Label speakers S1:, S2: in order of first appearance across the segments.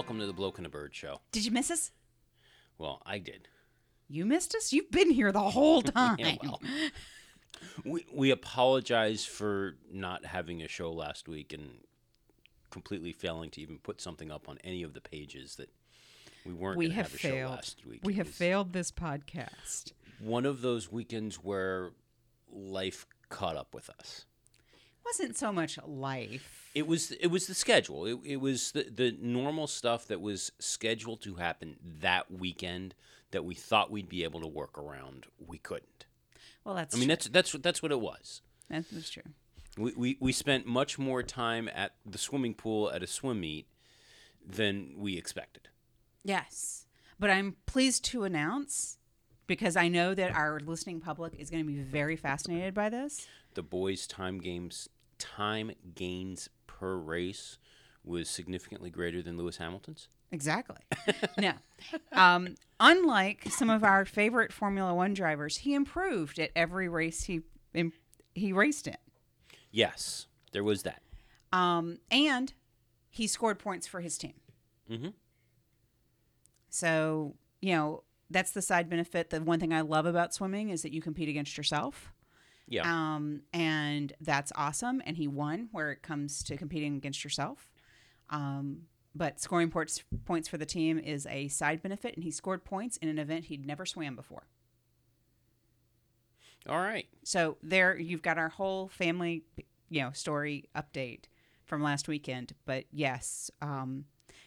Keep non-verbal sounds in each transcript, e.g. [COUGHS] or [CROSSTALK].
S1: welcome to the Bloke and the Bird Show.
S2: Did you miss us?
S1: Well, I did.
S2: You missed us? You've been here the whole [LAUGHS] time.
S1: Yeah, well, we we apologize for not having a show last week and completely failing to even put something up on any of the pages that we weren't
S2: we have
S1: have a show
S2: failed.
S1: last week.
S2: We have failed this podcast.
S1: One of those weekends where life caught up with us.
S2: Wasn't so much life.
S1: It was it was the schedule. It, it was the, the normal stuff that was scheduled to happen that weekend that we thought we'd be able to work around. We couldn't.
S2: Well, that's
S1: I mean,
S2: true.
S1: that's that's what that's what it was.
S2: That- that's true.
S1: We, we we spent much more time at the swimming pool at a swim meet than we expected.
S2: Yes. But I'm pleased to announce because I know that our listening public is going to be very fascinated by this.
S1: The boys' time games time gains per race was significantly greater than Lewis Hamilton's.
S2: Exactly. [LAUGHS] no. Um, unlike some of our favorite Formula One drivers, he improved at every race he im- he raced in.
S1: Yes, there was that.
S2: Um, and he scored points for his team.
S1: Mhm.
S2: So, you know, that's the side benefit. The one thing I love about swimming is that you compete against yourself.
S1: Yeah.
S2: Um, and that's awesome. And he won where it comes to competing against yourself. Um, but scoring points points for the team is a side benefit, and he scored points in an event he'd never swam before.
S1: All right.
S2: So there, you've got our whole family, you know, story update from last weekend. But yes, um,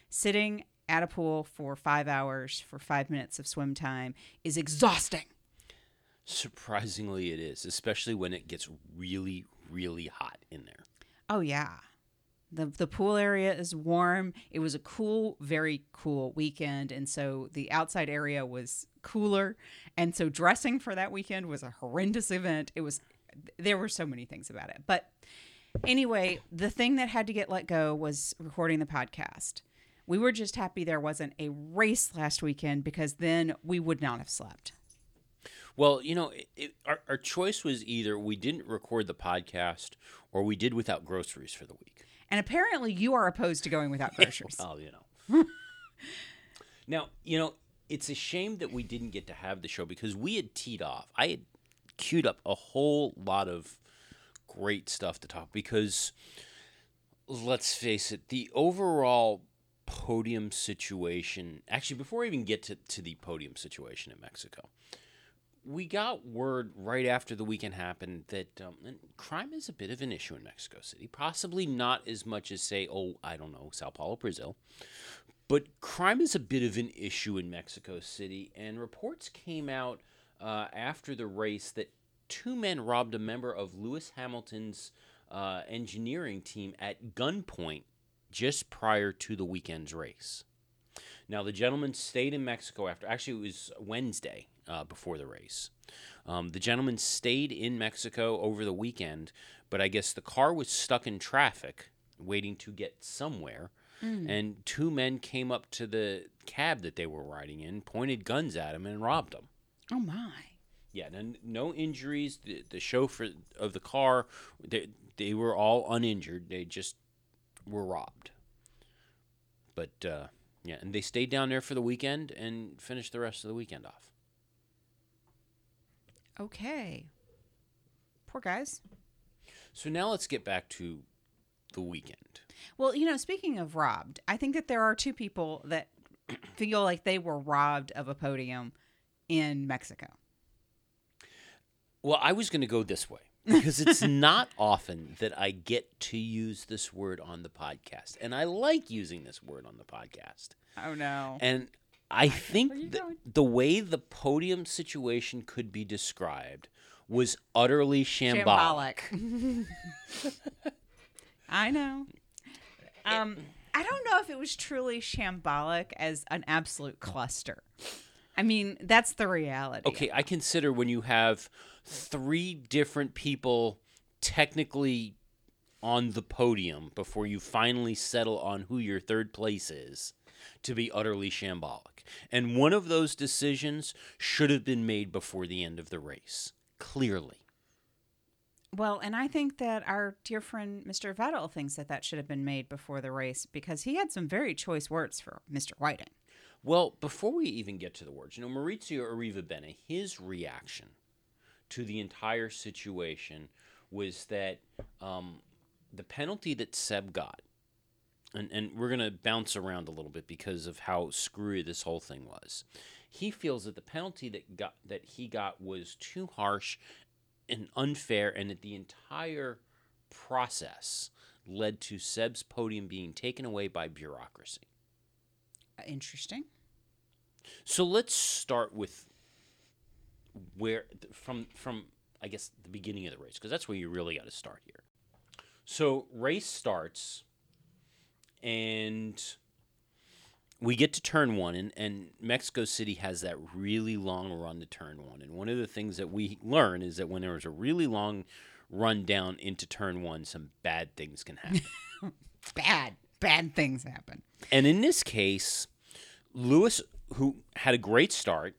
S2: sitting at a pool for five hours for five minutes of swim time is exhausting.
S1: Surprisingly, it is, especially when it gets really, really hot in there.
S2: Oh yeah. The the pool area is warm. It was a cool, very cool weekend and so the outside area was cooler and so dressing for that weekend was a horrendous event. It was there were so many things about it. But anyway, the thing that had to get let go was recording the podcast. We were just happy there wasn't a race last weekend because then we would not have slept.
S1: Well, you know, it, it, our, our choice was either we didn't record the podcast or we did without groceries for the week.
S2: And apparently you are opposed to going without [LAUGHS] groceries.
S1: Oh, you know. [LAUGHS] now, you know, it's a shame that we didn't get to have the show because we had teed off. I had queued up a whole lot of great stuff to talk because let's face it, the overall podium situation, actually before I even get to, to the podium situation in Mexico, we got word right after the weekend happened that um, crime is a bit of an issue in Mexico City. Possibly not as much as, say, oh, I don't know, Sao Paulo, Brazil. But crime is a bit of an issue in Mexico City, and reports came out uh, after the race that two men robbed a member of Lewis Hamilton's uh, engineering team at gunpoint just prior to the weekend's race. Now, the gentleman stayed in Mexico after, actually, it was Wednesday uh, before the race. Um, the gentleman stayed in Mexico over the weekend, but I guess the car was stuck in traffic waiting to get somewhere. And two men came up to the cab that they were riding in, pointed guns at him, and robbed him.
S2: Oh my.
S1: Yeah, no, no injuries. The, the chauffeur of the car, they, they were all uninjured. They just were robbed. But uh, yeah, and they stayed down there for the weekend and finished the rest of the weekend off.
S2: Okay. Poor guys.
S1: So now let's get back to the weekend.
S2: Well, you know, speaking of robbed, I think that there are two people that [CLEARS THROAT] feel like they were robbed of a podium in Mexico.
S1: Well, I was going to go this way because it's [LAUGHS] not often that I get to use this word on the podcast. And I like using this word on the podcast.
S2: Oh no.
S1: And I think th- the way the podium situation could be described was utterly shambolic.
S2: Shambolic. [LAUGHS] I know. Um, I don't know if it was truly shambolic as an absolute cluster. I mean, that's the reality.
S1: Okay, I consider when you have three different people technically on the podium before you finally settle on who your third place is to be utterly shambolic. And one of those decisions should have been made before the end of the race. Clearly.
S2: Well, and I think that our dear friend Mr. Vettel thinks that that should have been made before the race because he had some very choice words for Mr. Whiting.
S1: Well, before we even get to the words, you know, Maurizio Arrivabene, his reaction to the entire situation was that um, the penalty that Seb got, and, and we're going to bounce around a little bit because of how screwy this whole thing was. He feels that the penalty that got that he got was too harsh and unfair, and that the entire process led to Seb's podium being taken away by bureaucracy.
S2: Interesting.
S1: So let's start with where from from I guess the beginning of the race because that's where you really got to start here. So race starts and we get to turn one and, and Mexico City has that really long run to turn one. And one of the things that we learn is that when there is a really long run down into turn one, some bad things can happen. [LAUGHS]
S2: Bad, bad things happen.
S1: And in this case, Lewis, who had a great start,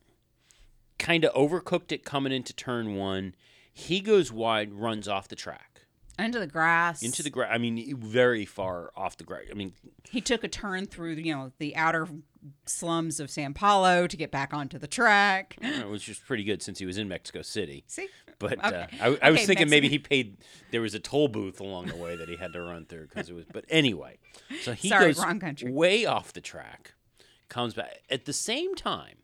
S1: kind of overcooked it coming into turn one. He goes wide, runs off the track
S2: Into the grass.
S1: into the grass. I mean, very far off the grass. I mean,
S2: He took a turn through, you know, the outer slums of San Paulo to get back onto the track.
S1: which was pretty good since he was in Mexico City.
S2: See?
S1: But
S2: Okay.
S1: uh, I, I was
S2: Okay,
S1: thinking maybe he paid. There was a toll booth along the way that he had to run through because it was. But anyway, so he
S2: Sorry,
S1: goes
S2: wrong country.
S1: way off the track, comes back at the same time.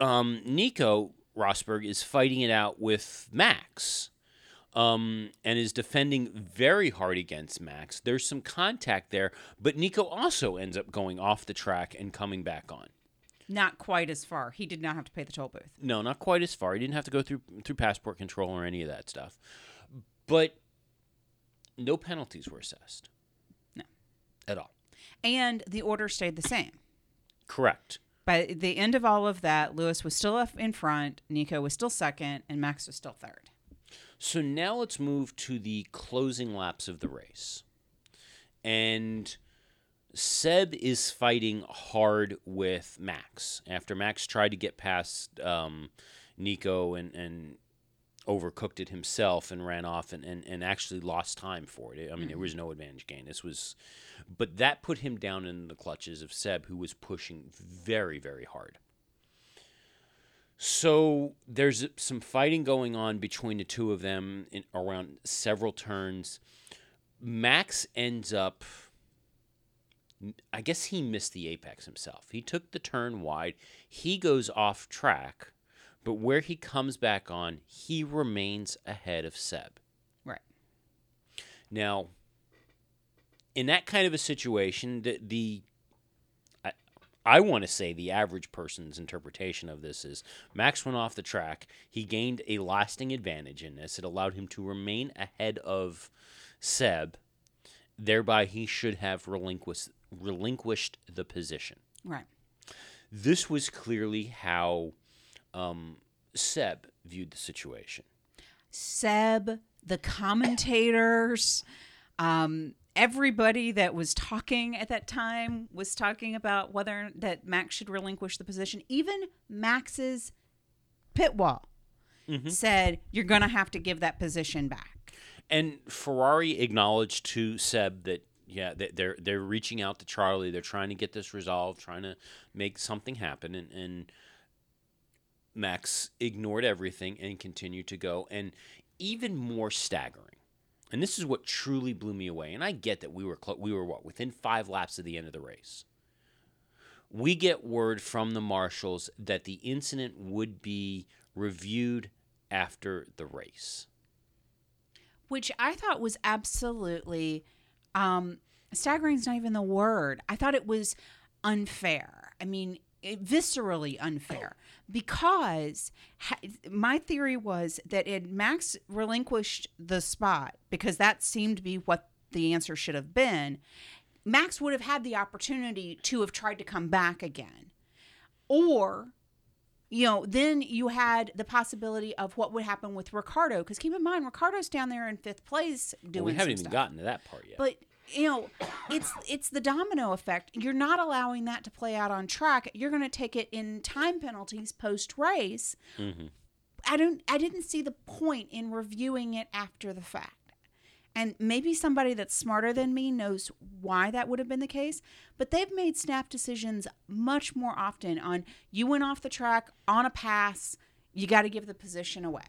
S1: Um, Nico Rosberg is fighting it out with Max, um, and is defending very hard against Max. There's some contact there, but Nico also ends up going off the track and coming back on.
S2: Not quite as far. He did not have to pay the toll booth.
S1: No, not quite as far. He didn't have to go through through passport control or any of that stuff. But no penalties were assessed.
S2: No.
S1: At all.
S2: And the order stayed the same.
S1: Correct.
S2: By the end of all of that, Lewis was still up in front, Nico was still second, and Max was still third.
S1: So now let's move to the closing laps of the race. And Seb is fighting hard with Max after Max tried to get past um, Nico and, and overcooked it himself and ran off and, and, and actually lost time for it. I mean, there was no advantage gain. This was, but that put him down in the clutches of Seb, who was pushing very, very hard. So there's some fighting going on between the two of them in, around several turns. Max ends up. I guess he missed the apex himself. He took the turn wide. He goes off track, but where he comes back on, he remains ahead of Seb.
S2: Right.
S1: Now, in that kind of a situation, the, the I want to say the average person's interpretation of this is Max went off the track. He gained a lasting advantage in this. It allowed him to remain ahead of Seb. Thereby, he should have relinquished relinquished the position.
S2: Right.
S1: This was clearly how um, Seb viewed the situation.
S2: Seb, the commentators, um, everybody that was talking at that time was talking about whether that Max should relinquish the position. Even Max's pit wall mm-hmm. said, "You're going to have to give that position back."
S1: And Ferrari acknowledged to Seb that yeah, they- they're they're reaching out to Charlie. They're trying to get this resolved, trying to make something happen. And, and Max ignored everything and continued to go. And even more staggering, and this is what truly blew me away. And I get that we were clo- we were what within five laps of the end of the race. We get word from the marshals that the incident would be reviewed after the race.
S2: which I thought was absolutely um, staggering. Is not even the word. I thought it was unfair. I mean, it, viscerally unfair because ha- my theory was that it Max relinquished the spot because that seemed to be what the answer should have been. Max would have had the opportunity to have tried to come back again, or you know, then you had the possibility of what would happen with Ricciardo. Because keep in mind, Ricciardo's down there in fifth place doing.
S1: Well, we haven't even
S2: stuff.
S1: gotten to that part yet.
S2: But you know, it's it's the domino effect. You're not allowing that to play out on track. You're going to take it in time penalties post race.
S1: Mm-hmm.
S2: I don't I didn't see the point in reviewing it after the fact. And maybe somebody that's smarter than me knows why that would have been the case, but they've made snap decisions much more often on you went off the track on a pass, you got to give the position away.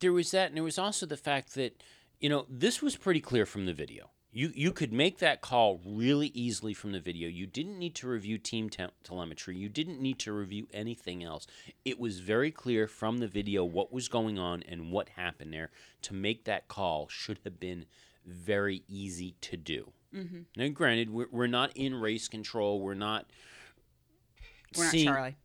S1: There was that, and there was also the fact that, you know, this was pretty clear from the video. You, you could make that call really easily from the video. You didn't need to review team te- telemetry. You didn't need to review anything else. It was very clear from the video what was going on and what happened there. To make that call should have been very easy to do. Mm-hmm. Now, granted, we're, we're not in race control. We're not.
S2: We're
S1: seeing-
S2: not Charlie.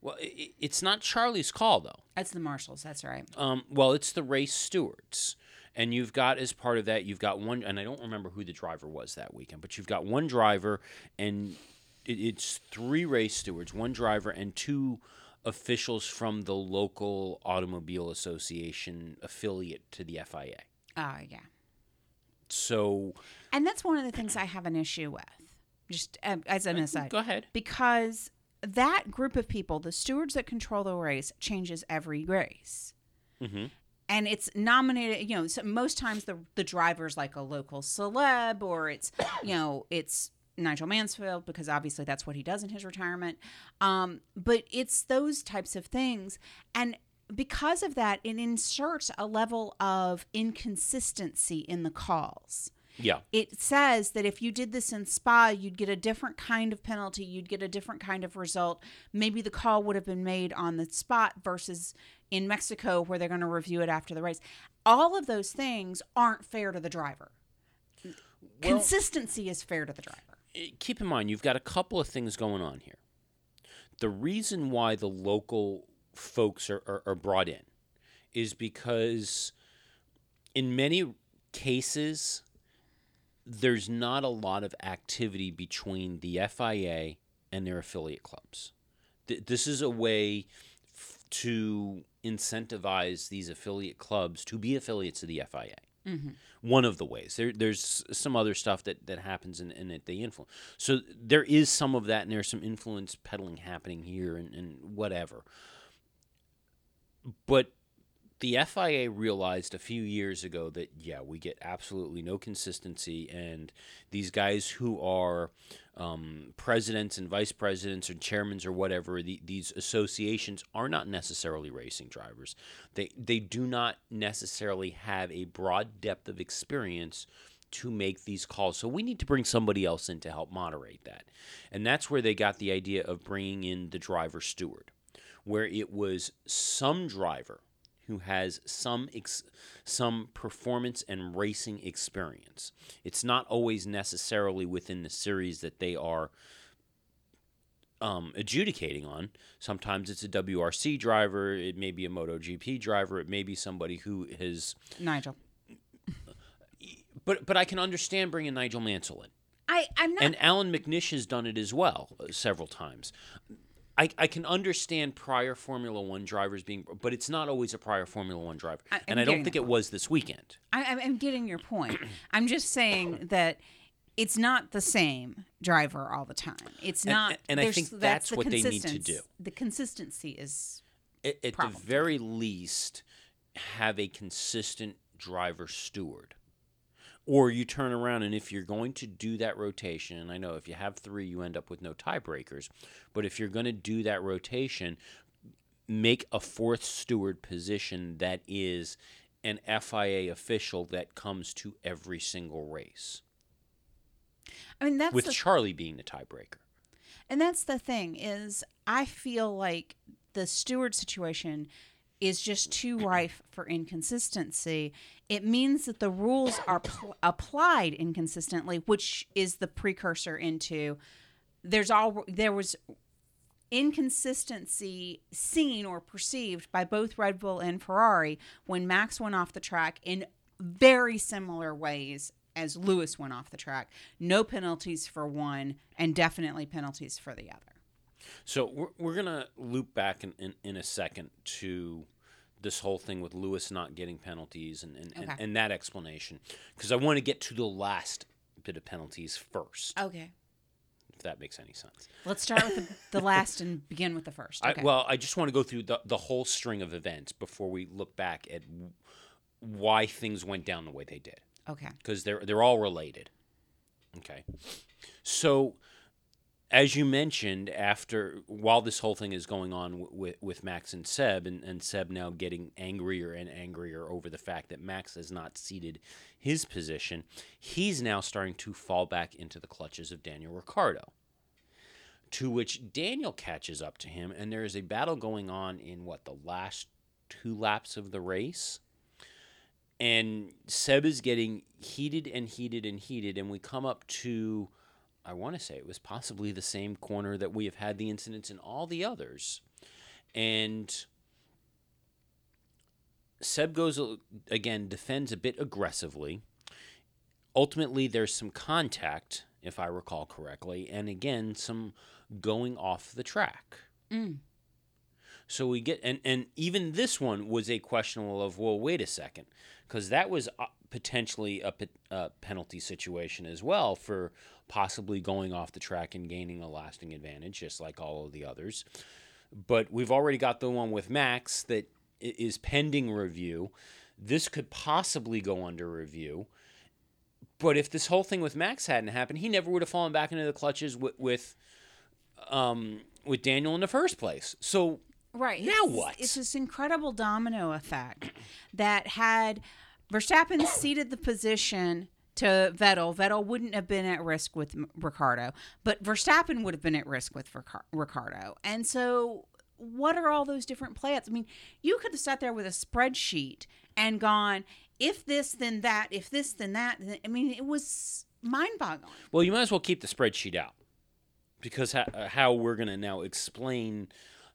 S1: Well, i it's not Charlie's call though.
S2: That's the marshals. That's right.
S1: Um, well, it's the race stewards. And you've got, as part of that, you've got one, and I don't remember who the driver was that weekend, but you've got one driver, and it, it's three race stewards, one driver, and two officials from the local automobile association affiliate to the FIA.
S2: Oh yeah.
S1: So,
S2: And that's one of the things I have an issue with. Just um, as an aside.
S1: go ahead.
S2: because that group of people, the stewards that control the race, changes every race.
S1: Mm-hmm.
S2: And it's nominated, you know, so most times the the driver's like a local celeb or it's, you know, it's Nigel Mansfield because obviously that's what he does in his retirement. Um, but it's those types of things. And because of that, it inserts a level of inconsistency in the calls
S1: Yeah.
S2: it says that if you did this in spa you'd get a different kind of penalty you'd get a different kind of result maybe the call would have been made on the spot versus in mexico where they're going to review it after the race all of those things aren't fair to the driver consistency is fair to the driver
S1: Eh, keep in mind you've got a couple of things going on here. The reason why the local folks are, are, are brought in is because in many cases there's not a lot of activity between the FIA and their affiliate clubs. Th- this is a way to incentivize these affiliate clubs to be affiliates of the FIA mm-hmm. one of the ways. There, there's some other stuff that, that happens in, in it they influence. So there is some of that, and there's some influence peddling happening here and, and whatever. But the FIA realized a few years ago that yeah, we get absolutely no consistency, and these guys who are um, presidents and vice presidents or chairmen or whatever, the, these associations are not necessarily racing drivers. They they do not necessarily have a broad depth of experience to make these calls. So we need to bring somebody else in to help moderate that, and that's where they got the idea of bringing in the driver steward, where it was some driver who has some ex- some performance and racing experience. It's not always necessarily within the series that they are um, adjudicating on. Sometimes it's a WRC driver, it may be a MotoGP driver, it may be somebody who has.
S2: nigel
S1: But but I can understand bringing Nigel Mansell in,
S2: i i'm not
S1: and Allan McNish has done it as well uh, several times. I, I can understand prior Formula One drivers being, but it's not always a prior Formula One driver,
S2: I-
S1: and I don't think it was this weekend.
S2: I, I'm- getting your point. I'm just saying that it's not the same driver all the time. It's
S1: And-
S2: not.
S1: and I think that's
S2: the
S1: what they need to do.
S2: The consistency is
S1: at, at the very least have a consistent driver steward or you turn around and if you're going to do that rotation and i know if you have three you end up with no tiebreakers but if you're going to do that rotation make a fourth steward position that is an fia official that comes to every single race
S2: I mean, that's
S1: with
S2: the,
S1: charlie being the tiebreaker
S2: and that's the thing is I feel like the steward situation is just too rife for inconsistency. It means that the rules are pl- applied inconsistently, which is the precursor into there's all there was inconsistency seen or perceived by both Red Bull and Ferrari when Max went off the track in very similar ways as Lewis went off the track. No penalties for one, and definitely penalties for the other.
S1: So we're, we're gonna loop back in, in, in a second to this whole thing with Lewis not getting penalties and and, and,
S2: Okay.
S1: and that explanation because I want to get to the last bit of penalties first.
S2: Okay.
S1: If that makes any sense.
S2: Let's start with the, the last and begin with the first. Okay.
S1: I, well, I just want to go through the, the whole string of events before we look back at why things went down the way they did,
S2: okay.
S1: because they're they're all related. Okay, so as you mentioned, after while this whole thing is going on with with Max and Seb, and, and Seb now getting angrier and angrier over the fact that Max has not ceded his position, he's now starting to fall back into the clutches of Daniel Ricciardo. To which Daniel catches up to him, and there is a battle going on in what the last two laps of the race. And Seb is getting heated and heated and heated, and we come up to I want to say it was possibly the same corner that we have had the incidents in all the others. And Seb goes again, defends a bit aggressively. Ultimately, there's some contact, if I recall correctly, and again, some going off the track.
S2: Mm.
S1: So we get, and, and even this one was a questionable of, well, wait a second, because that was uh, potentially a, pe- a penalty situation as well for possibly going off the track and gaining a lasting advantage, just like all of the others. But we've already got the one with Max that is pending review. This could possibly go under review. But if this whole thing with Max hadn't happened, he never would have fallen back into the clutches with with, um, with Daniel in the first place. So
S2: Right.
S1: Now
S2: it's-
S1: what?
S2: It's this incredible domino effect that had Verstappen ceded the position to Vettel, Vettel wouldn't have been at risk with Ricciardo, but Verstappen would have been at risk with Ricar- Ricciardo. And so, what are all those different playouts? I mean, you could have sat there with a spreadsheet and gone, if this, then that, if this, then that. I mean, it was mind boggling.
S1: Well, you might as well keep the spreadsheet out because how we're going to now explain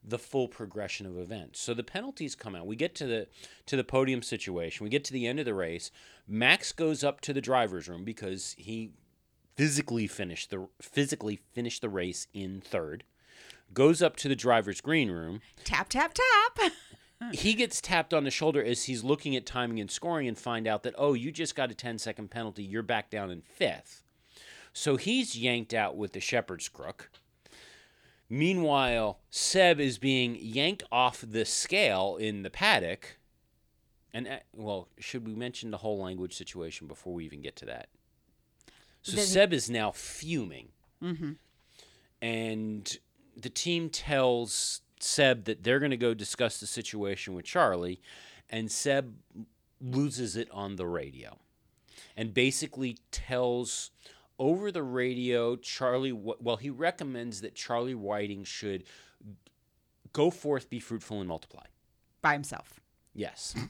S1: the full progression of events. So the penalties come out. We get to the to the podium situation. We get to the end of the race. Max goes up to the driver's room because he physically finished the physically finished the race in third. Goes up to the driver's green room.
S2: Tap, tap, tap. [LAUGHS]
S1: he gets tapped on the shoulder as he's looking at timing and scoring and find out that oh you just got a 10 second penalty you're back down in fifth so he's yanked out with the shepherd's crook meanwhile seb is being yanked off the scale in the paddock. And uh, well should we mention the whole language situation before we even get to that? So
S2: Then-
S1: seb is now fuming.
S2: Mm-hmm.
S1: and the team tells Seb that they're going to go discuss the situation with Charlie, and Seb loses it on the radio and basically tells over the radio Charlie well he recommends that Charlie Whiting should go forth be fruitful and multiply.
S2: By himself.
S1: Yes. [LAUGHS]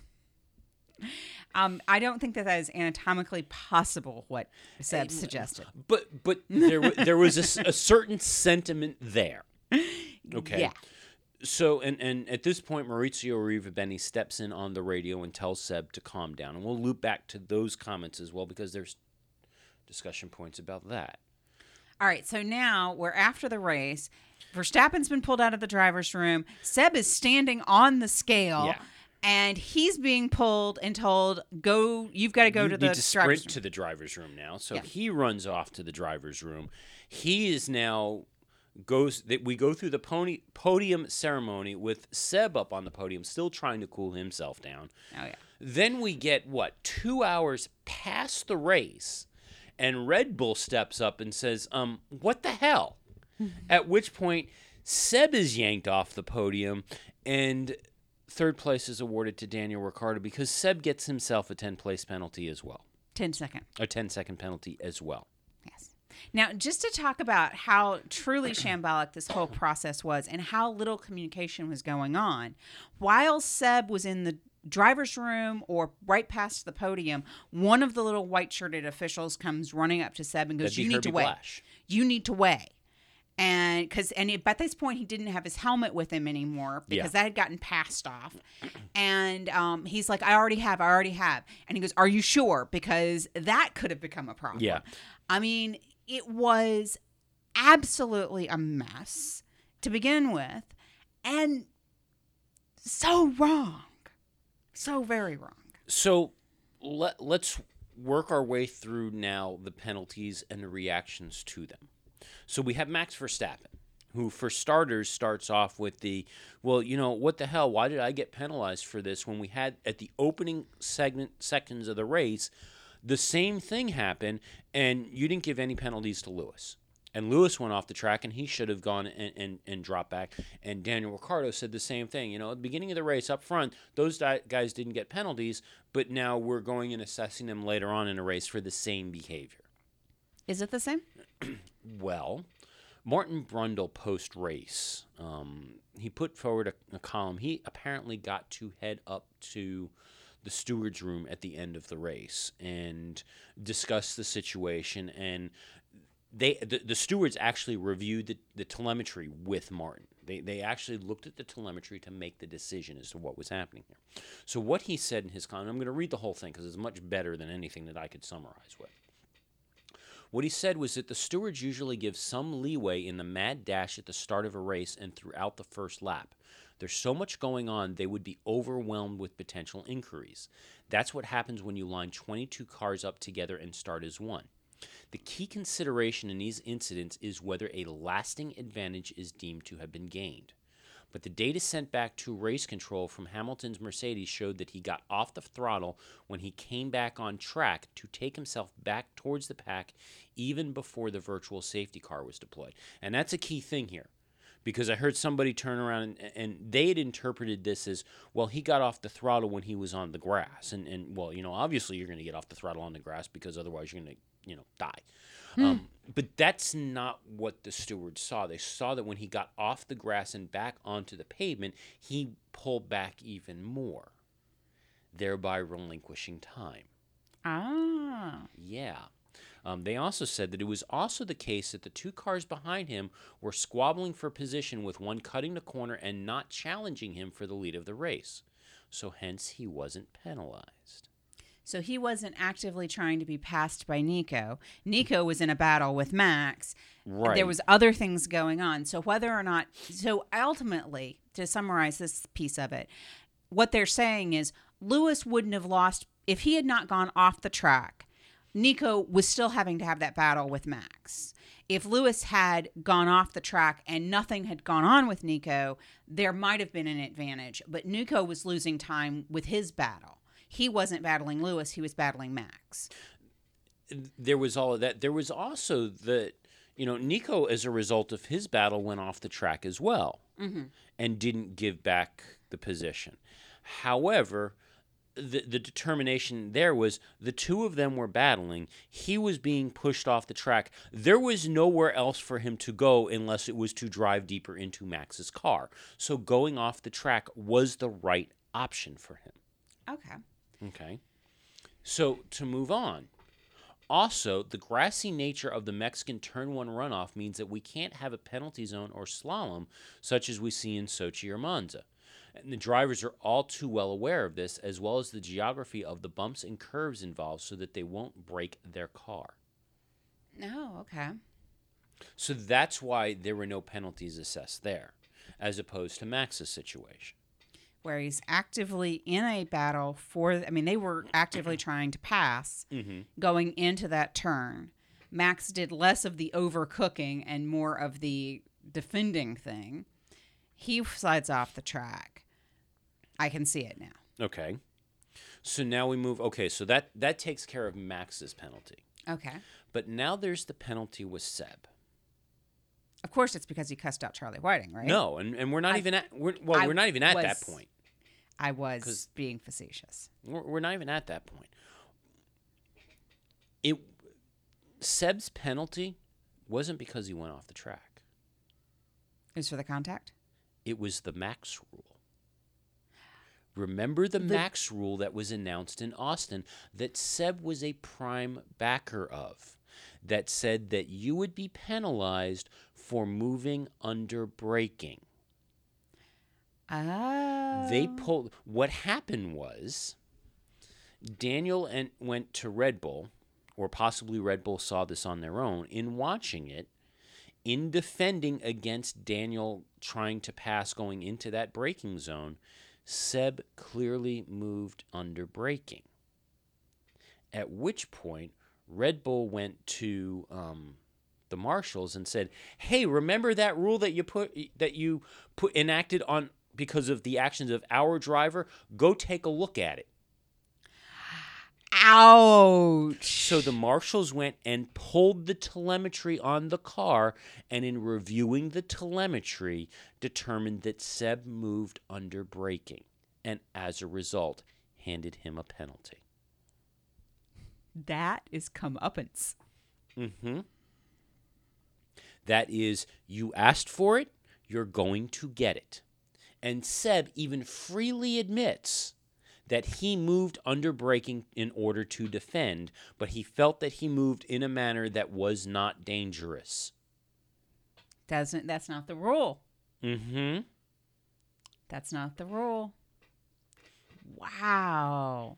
S2: Um, I don't think that that is anatomically possible. What Seb suggested.
S1: But but there there was a certain sentiment there. Okay.
S2: Yeah.
S1: So and and at this point, Maurizio Arrivabene steps in on the radio and tells Seb to calm down, and we'll loop back to those comments as well because there's discussion points about that.
S2: All right. So now we're after the race. Verstappen's been pulled out of the driver's room. Seb is standing on the scale.
S1: Yeah.
S2: And he's being pulled and told, "Go! You've got to go
S1: you
S2: to the
S1: to
S2: driver's
S1: sprint
S2: room."
S1: to the driver's room now. So
S2: Yeah.
S1: he runs off to the driver's room. He is now goes that we go through the pony, podium ceremony with Seb up on the podium, still trying to cool himself down.
S2: Oh yeah.
S1: Then we get what two hours past the race, and Red Bull steps up and says, "Um, what the hell?" [LAUGHS] At which point, Seb is yanked off the podium, and third place is awarded to Daniel Ricciardo because Seb gets himself a ten place penalty as well,
S2: Ten second.
S1: a 10 second penalty as well.
S2: Yes. Now, just to talk about how truly shambolic this whole process was and how little communication was going on, while Seb was in the driver's room or right past the podium, one of the little white shirted officials comes running up to Seb and goes, You need
S1: Herbie
S2: to weigh.
S1: Blash.
S2: You need to weigh. And because, and it, by this point, he didn't have his helmet with him anymore because
S1: Yeah.
S2: that had gotten passed off. And um, he's like, I already have, I already have. And he goes, Are you sure? Because that could have become a problem.
S1: Yeah.
S2: I mean, it was absolutely a mess to begin with and so wrong. So very wrong.
S1: So let, let's work our way through now the penalties and the reactions to them. So we have Max Verstappen, who, for starters, starts off with the, well, you know, what the hell? Why did I get penalized for this when we had at the opening segment seconds of the race, the same thing happened, and you didn't give any penalties to Lewis. And Lewis went off the track, and he should have gone and, and, and dropped back. And Daniel Ricciardo said the same thing. You know, at the beginning of the race up front, those guys didn't get penalties, but now we're going and assessing them later on in a race for the same behavior.
S2: Is it the same? [CLEARS THROAT]
S1: Well, Martin Brundle post race, um, he put forward a, a column. He apparently got to head up to the steward's room at the end of the race and discuss the situation. And they the, the stewards actually reviewed the, the telemetry with Martin. They, they actually looked at the telemetry to make the decision as to what was happening here. So what he said in his comment, I'm going to read the whole thing because it's much better than anything that I could summarize with. What he said was that the stewards usually give some leeway in the mad dash at the start of a race and throughout the first lap. There's so much going on, they would be overwhelmed with potential inquiries. That's what happens when you line 22 cars up together and start as one. The key consideration in these incidents is whether a lasting advantage is deemed to have been gained. But the data sent back to race control from Hamilton's Mercedes showed that he got off the throttle when he came back on track to take himself back towards the pack even before the virtual safety car was deployed. And that's a key thing here because I heard somebody turn around and, and they had interpreted this as well, he got off the throttle when he was on the grass. And, and well, you know, obviously you're going to get off the throttle on the grass because otherwise you're going to you know die. Um, but that's not what the stewards saw. They saw that when he got off the grass and back onto the pavement, he pulled back even more, thereby relinquishing time.
S2: Ah.
S1: Yeah. Um, they also said that it was also the case that the two cars behind him were squabbling for position, with one cutting the corner and not challenging him for the lead of the race. So, hence, he wasn't penalized.
S2: So he wasn't actively trying to be passed by Nico. Nico was in a battle with Max.
S1: Right.
S2: There was other things going on. So whether or not so ultimately to summarize this piece of it, what they're saying is Lewis wouldn't have lost if he had not gone off the track. Nico was still having to have that battle with Max. If Lewis had gone off the track and nothing had gone on with Nico, there might have been an advantage. But Nico was losing time with his battle. He wasn't battling Lewis, he was battling Max.
S1: there was all of that. There was also the, you know, Nico, as a result of his battle, went off the track as well mm-hmm. and didn't give back the position. However, the, the determination there was the two of them were battling. He was being pushed off the track. There was nowhere else for him to go unless it was to drive deeper into Max's car. So going off the track was the right option for him.
S2: Okay.
S1: Okay. So to move on. Also, the grassy nature of the Mexican turn one runoff means that we can't have a penalty zone or slalom such as we see in Sochi or Monza. And the drivers are all too well aware of this, as well as the geography of the bumps and curves involved, so that they won't break their car.
S2: No, okay.
S1: So that's why there were no penalties assessed there, as opposed to Max's situation.
S2: Where he's actively in a battle for, I mean, they were actively [CLEARS THROAT] trying to pass mm-hmm. going into that turn. Max did less of the overcooking and more of the defending thing. He slides off the track. I can see it now.
S1: Okay. So now we move. Okay, so that that takes care of Max's penalty.
S2: Okay.
S1: But now there's the penalty with Seb.
S2: Of course, it's because he cussed out Charlie Whiting, right?
S1: No, and, and we're not
S2: I-
S1: even at we're, well,
S2: I
S1: we're not even at that point.
S2: I was being facetious.
S1: We're, we're not even at that point. It Seb's penalty wasn't because he went off the track.
S2: It was for the contact?
S1: It was the max rule. Remember the, max rule that was announced in Austin that Seb was a prime backer of, that said that you would be penalized for moving under braking.
S2: Oh.
S1: They pulled. What happened was Daniel and went to Red Bull, or possibly Red Bull saw this on their own. In watching it, in defending against Daniel trying to pass going into that braking zone, Seb clearly moved under braking. At which point, Red Bull went to um, the marshals and said, "Hey, remember that rule that you put that you put enacted on because of the actions of our driver? Go take a look at it."
S2: Ouch.
S1: So the marshals went and pulled the telemetry on the car, and in reviewing the telemetry, determined that Seb moved under braking, and as a result, handed him a penalty.
S2: that is comeuppance.
S1: Mm-hmm. That is, you asked for it, you're going to get it. And Seb even freely admits that he moved under braking in order to defend, but he felt that he moved in a manner that was not dangerous.
S2: Doesn't that's not the rule.
S1: Mm-hmm.
S2: That's not the rule. Wow.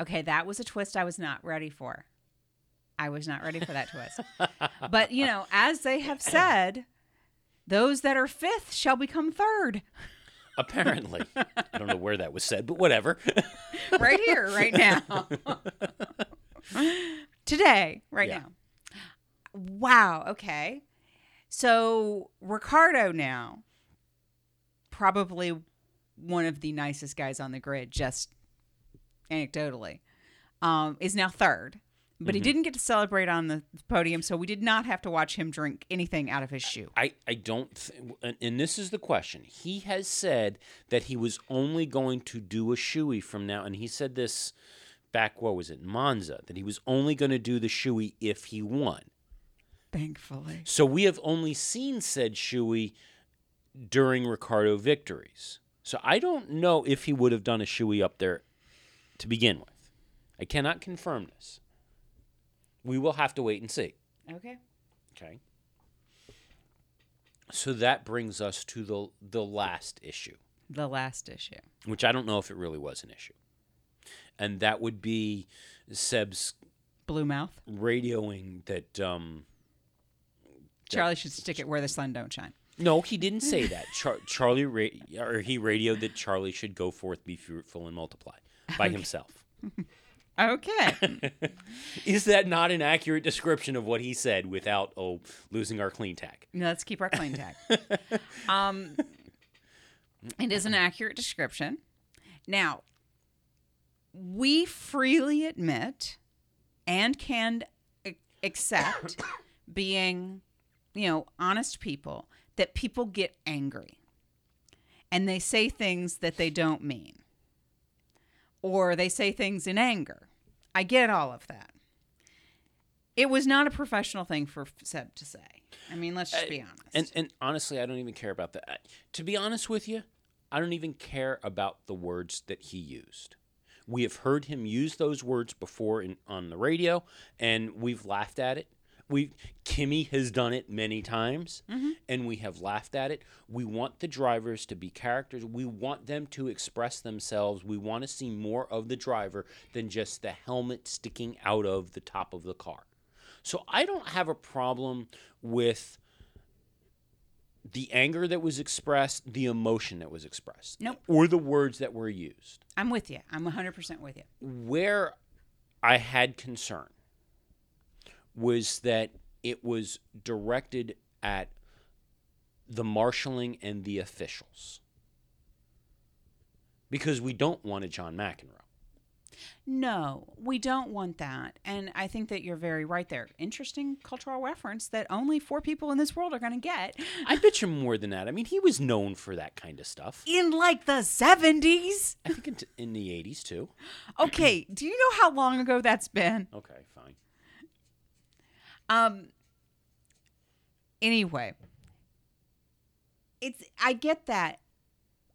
S2: Okay, that was a twist I was not ready for. I was not ready for that twist. but, you know, as they have said, those that are fifth shall become third.
S1: Apparently. I don't know where that was said, but whatever. [LAUGHS]
S2: right here, right now. Today, right
S1: Yeah.
S2: now. Wow. Okay. So Ricciardo now, probably one of the nicest guys on the grid, just anecdotally, um, is now third. But he mm-hmm. didn't get to celebrate on the podium, so we did not have to watch him drink anything out of his shoe.
S1: I, I don't, th- and, and this is the question. He has said that he was only going to do a shoey from now, and he said this back, what was it, Monza, that he was only going to do the shoey if he won.
S2: Thankfully.
S1: So we have only seen said shoey during Ricciardo victories. So I don't know if he would have done a shoey up there to begin with. I cannot confirm this. We will have to wait and see.
S2: Okay.
S1: Okay. So that brings us to the the last issue,
S2: The last issue.
S1: which I don't know if it really was an issue. And that would be Seb's
S2: Blue mouth.
S1: radioing that um
S2: Charlie should stick it where the sun don't shine.
S1: no, he didn't say that. [LAUGHS] Char- Charlie ra- or he radioed that Charlie should go forth, be fruitful and multiply by himself. [LAUGHS]
S2: Okay. [LAUGHS]
S1: Is that not an accurate description of what he said without oh losing our clean tag?
S2: No, Let's keep our clean tag. [LAUGHS] um, it is an accurate description. Now, we freely admit and can accept [COUGHS] being, you know, honest people that people get angry and they say things that they don't mean or they say things in anger. I get all of that. It was not a professional thing for Seb to say. I mean, let's just uh, be honest.
S1: And and honestly, I don't even care about that. I- To be honest with you, I don't even care about the words that he used. We have heard him use those words before in, on the radio, and we've laughed at it. We Kimi has done it many times, mm-hmm. and we have laughed at it. We want the drivers to be characters. We want them to express themselves. We want to see more of the driver than just the helmet sticking out of the top of the car. So I don't have a problem with the anger that was expressed, the emotion that was expressed,
S2: Nope.
S1: or the words that were used.
S2: I'm with you. I'm 100% with you.
S1: Where I had concern was that it was directed at the marshalling and the officials. Because we don't want a John McEnroe.
S2: No, we don't want that. And I think that you're very right there. Interesting cultural reference that only four people in this world are going to get.
S1: I bet you more than that. I mean, he was known for that kind of stuff.
S2: In like the 70s?
S1: I think in, in the 80s too.
S2: Okay, do you know how long ago that's been?
S1: Okay, fine.
S2: Um anyway, it's I get that.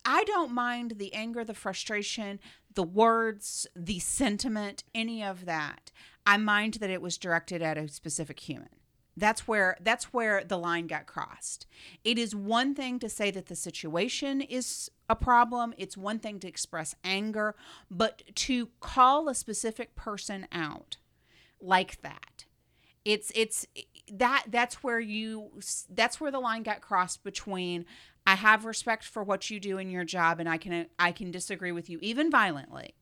S2: I don't mind the anger, the frustration, the words, the sentiment, any of that. I mind that it was directed at a specific human. That's where that's where the line got crossed. It is one thing to say that the situation is a problem, it's one thing to express anger, but to call a specific person out like that it's it's that that's where you that's where the line got crossed between I have respect for what you do in your job and I can I can disagree with you even violently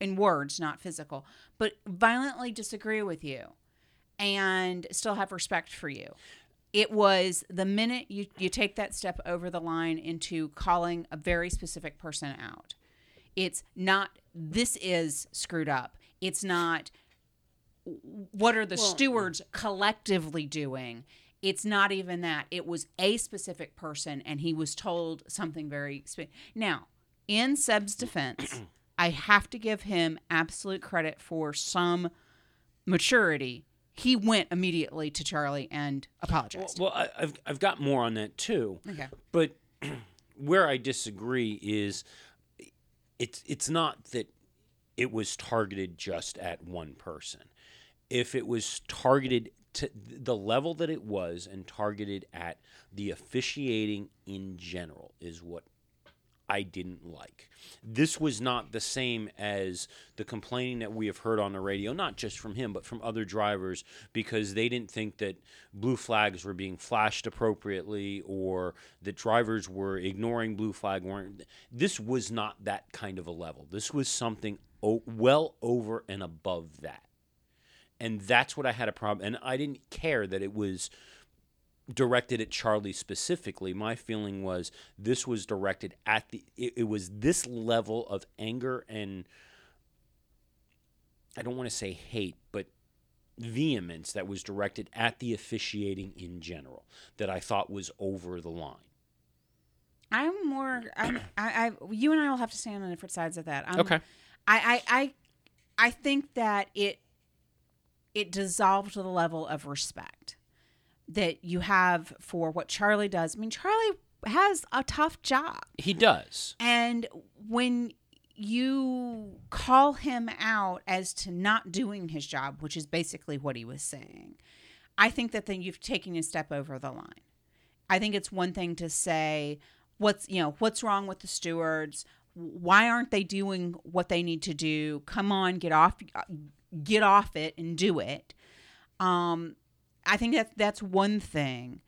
S2: in words not physical but violently disagree with you and still have respect for you. It was the minute you, you take that step over the line into calling a very specific person out. It's not, this is screwed up. It's not, what are the stewards collectively doing? It's not even that. It was a specific person, and he was told something very. Spe- now, in Seb's defense, [CLEARS THROAT] I have to give him absolute credit for some maturity. He went immediately to Charlie and apologized.
S1: Well, I, I've I've got more on that too.
S2: okay.
S1: But [CLEARS THROAT] where I disagree is it's it's not that it was targeted just at one person. If it was targeted to the level that it was and targeted at the officiating in general is what I didn't like. This was not the same as the complaining that we have heard on the radio, not just from him, but from other drivers, because they didn't think that blue flags were being flashed appropriately or that drivers were ignoring blue flag. weren't. This was not that kind of a level. This was something well over and above that. And that's what I had a problem. And I didn't care that it was directed at Charlie specifically. My feeling was this was directed at the it, it was this level of anger and I don't want to say hate, but vehemence that was directed at the officiating in general that I thought was over the line.
S2: I'm more. I'm, I, I. You and I will have to stand on different sides of that. I'm,
S1: Okay.
S2: I, I, I, I think that it, it dissolved the level of respect that you have for what Charlie does. I mean, Charlie has a tough job,
S1: He does.
S2: and when you call him out as to not doing his job, which is basically what he was saying, I think that then you've taken a step over the line. I think it's one thing to say what's you know what's wrong with the stewards. Why aren't they doing what they need to do? Come on, get off, get off it and do it. Um, I think that that's one thing.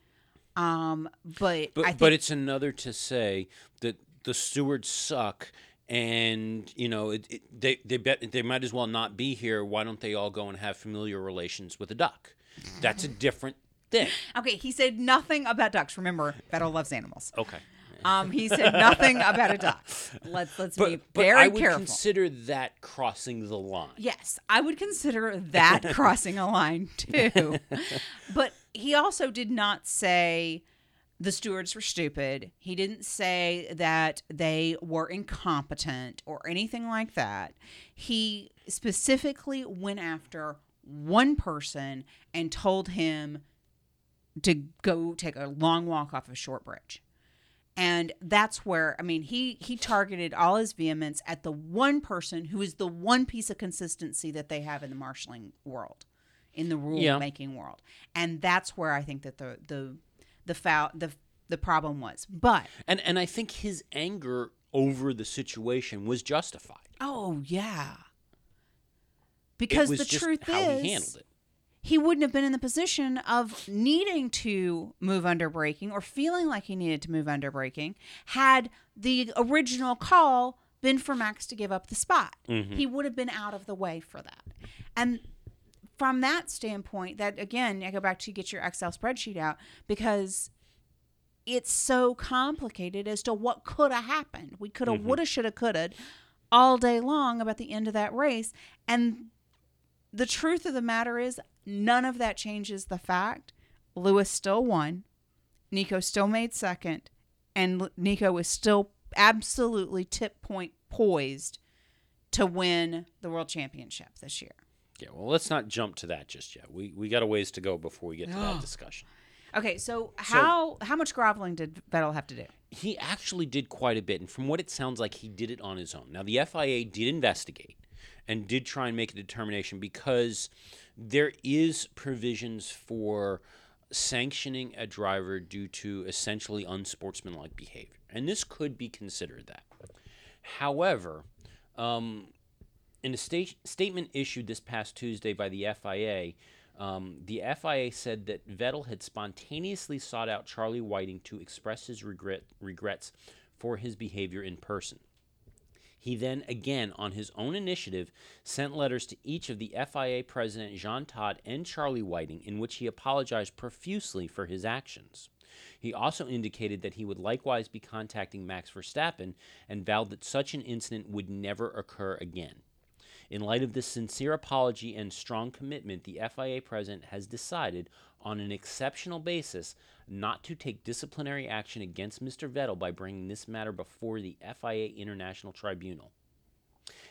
S2: Um, but,
S1: But
S2: I think
S1: but it's another to say that the stewards suck and you know it, it, they they bet they might as well not be here. Why don't they all go and have familiar relations with a duck? That's a different thing. [LAUGHS]
S2: okay. He said nothing about ducks. Remember, Vettel loves animals.
S1: Okay.
S2: Um, he said nothing about a duck. Let's let's be
S1: But, but
S2: very
S1: I would
S2: careful.
S1: consider that crossing the line.
S2: Yes, I would consider that [LAUGHS] crossing a line too. but he also did not say the stewards were stupid. He didn't say that they were incompetent or anything like that. He specifically went after one person and told him to go take a long walk off a short bridge and that's where i mean he he targeted all his vehemence at the one person who is the one piece of consistency that they have in the marshaling world in the rule
S1: Yeah.
S2: making world and that's where i think that the the the foul the the problem was but
S1: And and I think his anger over the situation was justified.
S2: oh yeah because the truth is
S1: he handled it.
S2: he wouldn't have been in the position of needing to move under braking or feeling like he needed to move under braking had the original call been for Max to give up the spot. Mm-hmm. He would have been out of the way for that. And from that standpoint, that again, I go back to get your Excel spreadsheet out because it's so complicated as to what could have happened. We could have, mm-hmm. woulda, shoulda, coulda all day long about the end of that race. And the truth of the matter is, none of that changes the fact Lewis still won, Nico still made second, and L- Nico was still absolutely tip point poised to win the world championship this year.
S1: Yeah, well, let's not jump to that just yet. We we got a ways to go before we get to that [GASPS] discussion.
S2: Okay, so how how much groveling did Vettel have to do?
S1: He actually did quite a bit, and from what it sounds like, he did it on his own. Now, the FIA did investigate and did try and make a determination because there is provisions for sanctioning a driver due to essentially unsportsmanlike behavior, and this could be considered that. However, um, in a sta- statement issued this past Tuesday by the FIA, um, the FIA said that Vettel had spontaneously sought out Charlie Whiting to express his regret regrets for his behavior in person. He then, again, on his own initiative, sent letters to each of the FIA president Jean Todt and Charlie Whiting in which he apologized profusely for his actions. He also indicated that he would likewise be contacting Max Verstappen and vowed that such an incident would never occur again. In light of this sincere apology and strong commitment, the FIA president has decided, on an exceptional basis, not to take disciplinary action against Mr. Vettel by bringing this matter before the FIA International Tribunal.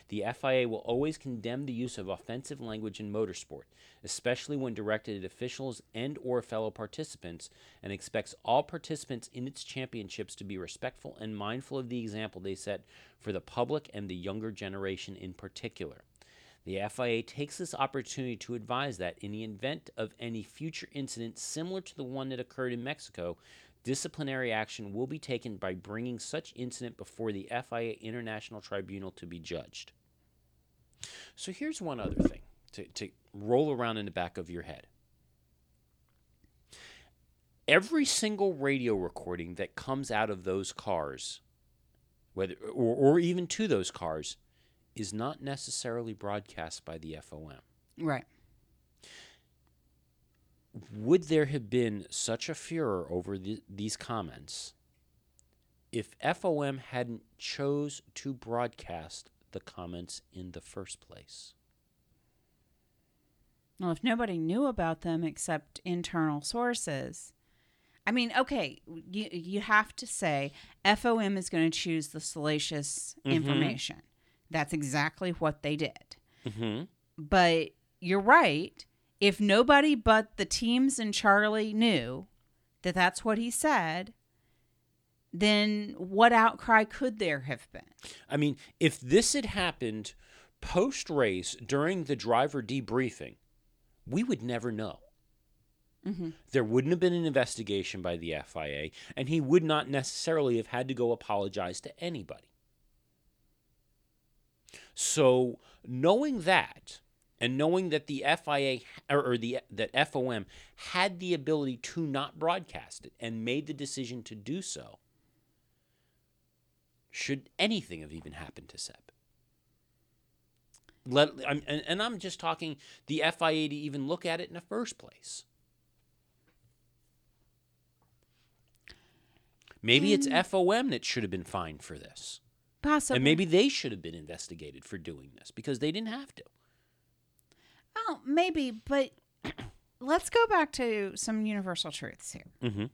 S1: The FIA will always condemn the use of offensive language in motorsport, especially when directed at officials and or fellow participants, and expects all participants in its championships to be respectful and mindful of the example they set for the public and the younger generation in particular. The FIA takes this opportunity to advise that in the event of any future incident similar to the one that occurred in Mexico, disciplinary action will be taken by bringing such incident before the FIA International Tribunal to be judged. So here's one other thing to, to roll around in the back of your head. Every single radio recording that comes out of those cars, whether or, or even to those cars, is not necessarily broadcast by the FOM.
S2: Right.
S1: Would there have been such a furor over the, these comments if FOM hadn't chose to broadcast the comments in the first place?
S2: Well, if nobody knew about them except internal sources, I mean, okay, you you have to say FOM is going to choose the salacious
S1: Mhm.
S2: information. That's exactly what they did.
S1: Mm-hmm.
S2: But you're right. If nobody but the teams and Charlie knew that that's what he said, then what outcry could there have been?
S1: I mean, if this had happened post race during the driver debriefing, we would never know.
S2: Mm-hmm.
S1: There wouldn't have been an investigation by the FIA, and he would not necessarily have had to go apologize to anybody. So, knowing that, and knowing that the FIA or, or the that FOM had the ability to not broadcast it and made the decision to do so, should anything have even happened to Seb? Let I'm, and, and I'm just talking the FIA to even look at it in the first place. Maybe it's mm. FOM that should have been fined for this.
S2: Possibly.
S1: And maybe they should have been investigated for doing this because they didn't have to.
S2: Oh, maybe, but [CLEARS THROAT] let's go back to some universal truths here.
S1: Mm-hmm.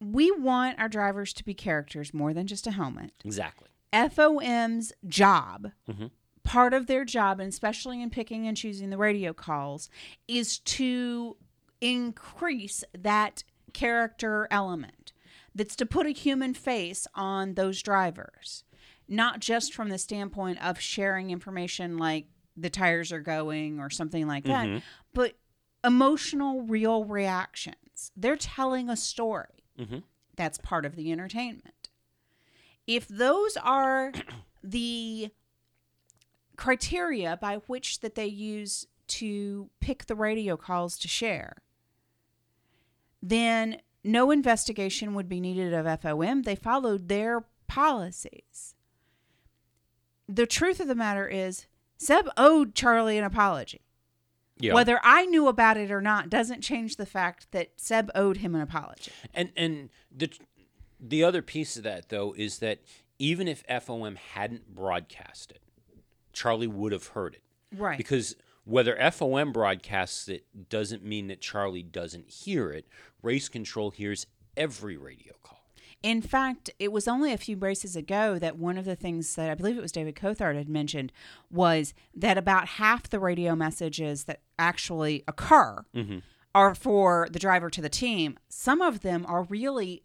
S2: We want our drivers to be characters more than just a helmet.
S1: Exactly.
S2: FOM's job,
S1: Mhm.
S2: part of their job, and especially in picking and choosing the radio calls, is to increase that character element. That's to put a human face on those drivers, not just from the standpoint of sharing information like the tires are going or something like that,
S1: Mhm.
S2: but emotional, real reactions. They're telling a story.
S1: Mhm.
S2: That's part of the entertainment if those are [CLEARS THROAT] the criteria by which that they use to pick the radio calls to share then no investigation would be needed of FOM they followed their policies. The truth of the matter is Seb owed Charlie an apology.
S1: Yeah.
S2: whether I knew about it or not doesn't change the fact that Seb owed him an apology.
S1: And and the the other piece of that though is that even if FOM hadn't broadcast it, Charlie would have heard it.
S2: right.
S1: Because whether FOM broadcasts it doesn't mean that Charlie doesn't hear it. Race control hears every radio call.
S2: In fact, it was only a few races ago that one of the things that I believe it was David Coulthard had mentioned was that about half the radio messages that actually occur mm-hmm. are for the driver to the team. Some of them are really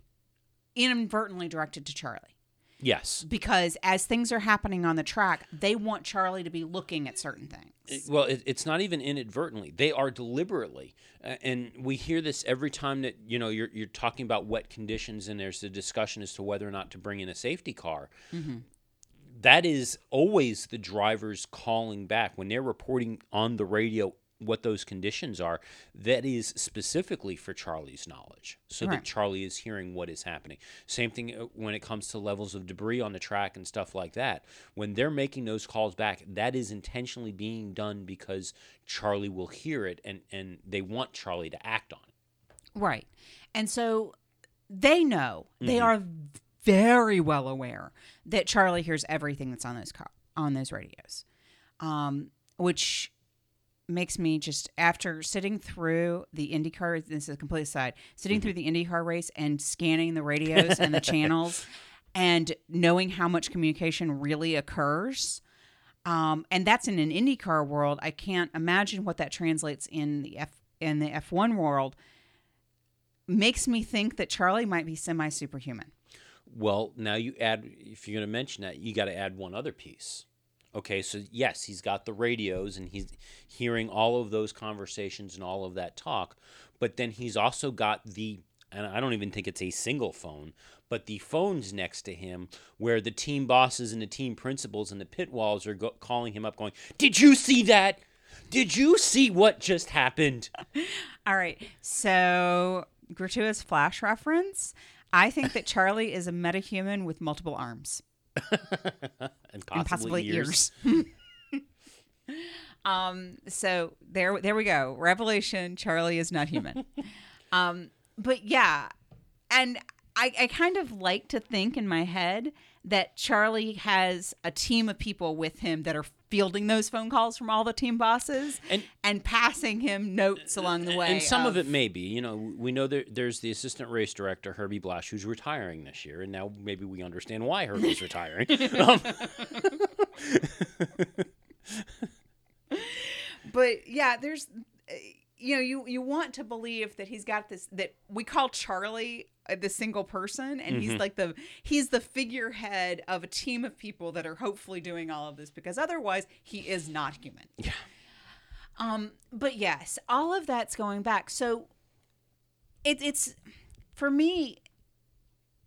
S2: inadvertently directed to Charlie
S1: Yes.
S2: because as things are happening on the track, they want Charlie to be looking at certain things.
S1: It- well, it, it's not even inadvertently; they are deliberately, uh, and we hear this every time that you know you're you're talking about wet conditions, and there's a discussion as to whether or not to bring in a safety car. That is always the drivers calling back when they're reporting on the radio what those conditions are that is specifically for Charlie's knowledge so
S2: Right.
S1: that Charlie is hearing what is happening. Same thing uh, when it comes to levels of debris on the track and stuff like that. When they're making those calls back, that is intentionally being done because Charlie will hear it and, and they want Charlie to act on it.
S2: Right. And so they know, they
S1: Mhm.
S2: are very well aware that Charlie hears everything that's on those car- on those radios. Um, which makes me just after sitting through the IndyCar this is a complete aside, sitting through the IndyCar race and scanning the radios and the [LAUGHS] channels and knowing how much communication really occurs. Um, and that's in an IndyCar world. I can't imagine what that translates in the F in the F1 world makes me think that Charlie might be semi superhuman.
S1: Well, now you add, if you're going to mention that, you got to add one other piece. Okay, so yes, he's got the radios and he's hearing all of those conversations and all of that talk, but then he's also got the, and I don't even think it's a single phone, but the phones next to him where the team bosses and the team principals and the pit walls are go- calling him up, going, Did you see that? Did you see what just happened? [LAUGHS]
S2: All right. So, gratuitous flash reference. I think that Charlie is a metahuman with multiple arms [LAUGHS]
S1: and possibly,
S2: and possibly
S1: ears.
S2: ears. [LAUGHS] um, so there there we go. Revelation, Charlie is not human. [LAUGHS] um, but yeah, and I, I kind of like to think in my head that Charlie has a team of people with him that are fielding those phone calls from all the team bosses
S1: And-
S2: and passing him notes along the way.
S1: And some of, it may be. You know, we know there, there's the assistant race director, Herbie Blash, who's retiring this year. And now maybe we understand why Herbie's retiring. [LAUGHS] Um,
S2: but yeah there's uh, you know you you want to believe that he's got this that we call charlie uh, the single person and he's like the he's the figurehead of a team of people that are hopefully doing all of this because otherwise he is not human
S1: Yeah.
S2: um but yes all of that's going back so it, it's for me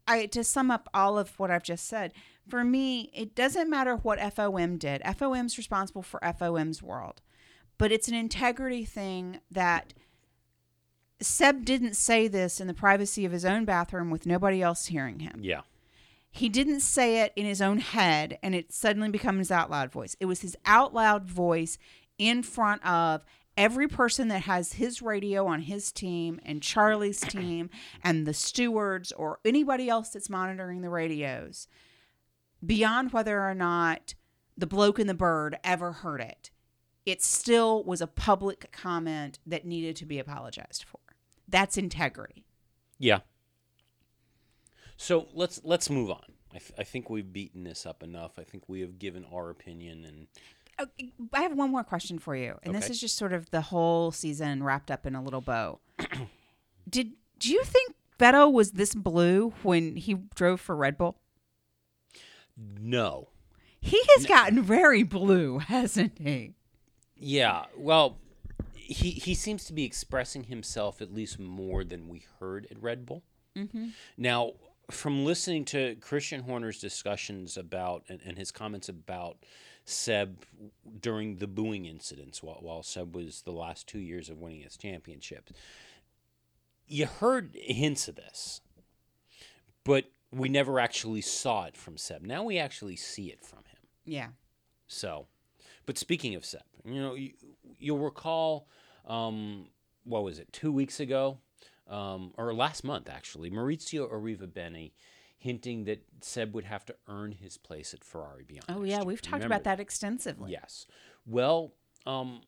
S2: I to sum up all of what I've just said, for me, it doesn't matter what FOM did. FOM's responsible for FOM's world. But it's an integrity thing that Seb didn't say this in the privacy of his own bathroom with nobody else hearing him.
S1: yeah.
S2: He didn't say it in his own head and it suddenly becomes his out loud voice. It was his out loud voice in front of every person that has his radio on his team and Charlie's team and the stewards or anybody else that's monitoring the radios beyond whether or not the bloke and the bird ever heard it. It still was a public comment that needed to be apologized for. That's integrity.
S1: Yeah. So let's let's move on. I, th- I think we've beaten this up enough. I think we have given our opinion and
S2: Okay, I have one more question for you, and this is just sort of the whole season wrapped up in a little bow. [CLEARS THROAT] Did do you think Vettel was this blue when he drove for Red Bull?
S1: no.
S2: He has gotten very blue, [LAUGHS] hasn't he?
S1: Yeah. Well, he he seems to be expressing himself at least more than we heard at Red Bull.
S2: Mm-hmm.
S1: Now, from listening to Christian Horner's discussions about and, and his comments about Seb during the booing incidents while, while Seb was the last two years of winning his championships, you heard hints of this, but we never actually saw it from Seb. Now we actually see it from him.
S2: Yeah.
S1: So, but speaking of Seb, you know, you, you'll recall, um, what was it, two weeks ago, um, or last month actually, Maurizio Arrivabene hinting that Seb would have to earn his place at Ferrari beyond.
S2: Oh yeah, we've talked
S1: Remember
S2: about that extensively.
S1: Yes. Well, um,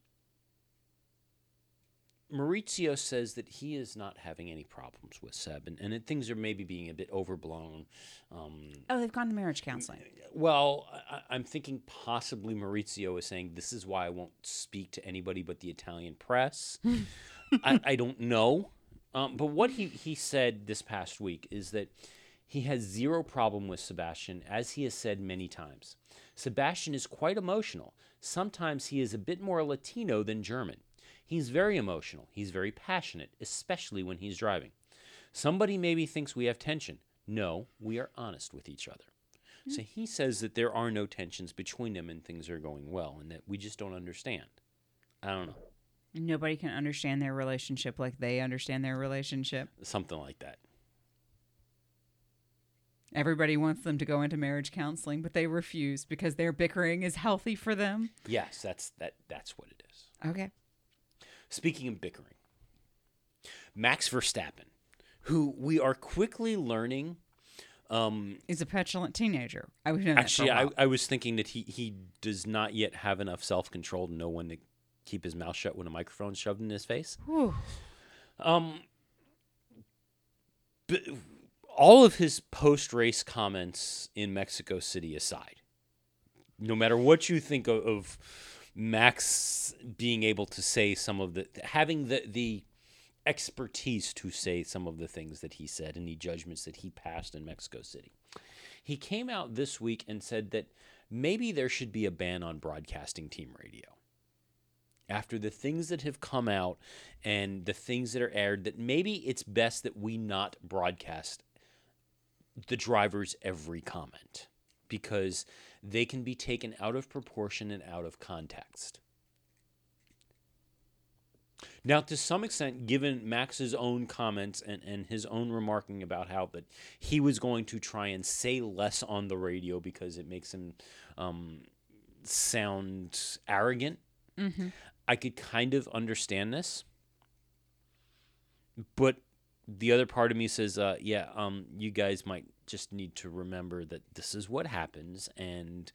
S1: Maurizio says that he is not having any problems with Seb, and, and that things are maybe being a bit overblown. Um,
S2: Oh, they've gone to marriage counseling.
S1: well, I, I'm thinking possibly Maurizio is saying this is why I won't speak to anybody but the Italian press. [LAUGHS] I, I don't know. Um, but what he, he said this past week is that he has zero problem with Sebastian, as he has said many times. Sebastian is quite emotional. Sometimes he is a bit more Latino than German. He's very emotional. He's very passionate, especially when he's driving. Somebody maybe thinks we have tension. No, we are honest with each other. So hmm. he says that there are no tensions between them and things are going well and that we just don't understand. I don't know.
S2: Nobody can understand their relationship like they understand their relationship.
S1: Something like that.
S2: Everybody wants them to go into marriage counseling, but they refuse because their bickering is healthy for them.
S1: Yes, that's that. That's what it is.
S2: Okay.
S1: Speaking of bickering, Max Verstappen, who we are quickly learning. Um,
S2: He's a petulant teenager. I that
S1: actually, I. I was thinking that he, he does not yet have enough self control to know when to keep his mouth shut when a microphone's shoved in his face.
S2: Whew.
S1: Um, but all of his post race comments in Mexico City aside, no matter what you think of, of Max being able to say some of the having the the expertise to say some of the things that he said and the judgments that he passed in Mexico City. He came out this week and said that maybe there should be a ban on broadcasting team radio after the things that have come out and the things that are aired that maybe it's best that we not broadcast the driver's every comment because they can be taken out of proportion and out of context. Now, to some extent, given Max's own comments and, and his own remarking about how that he was going to try and say less on the radio because it makes him um, sound arrogant
S2: Mm-hmm.
S1: I could kind of understand this, but the other part of me says, uh, "Yeah, um, you guys might just need to remember that this is what happens, and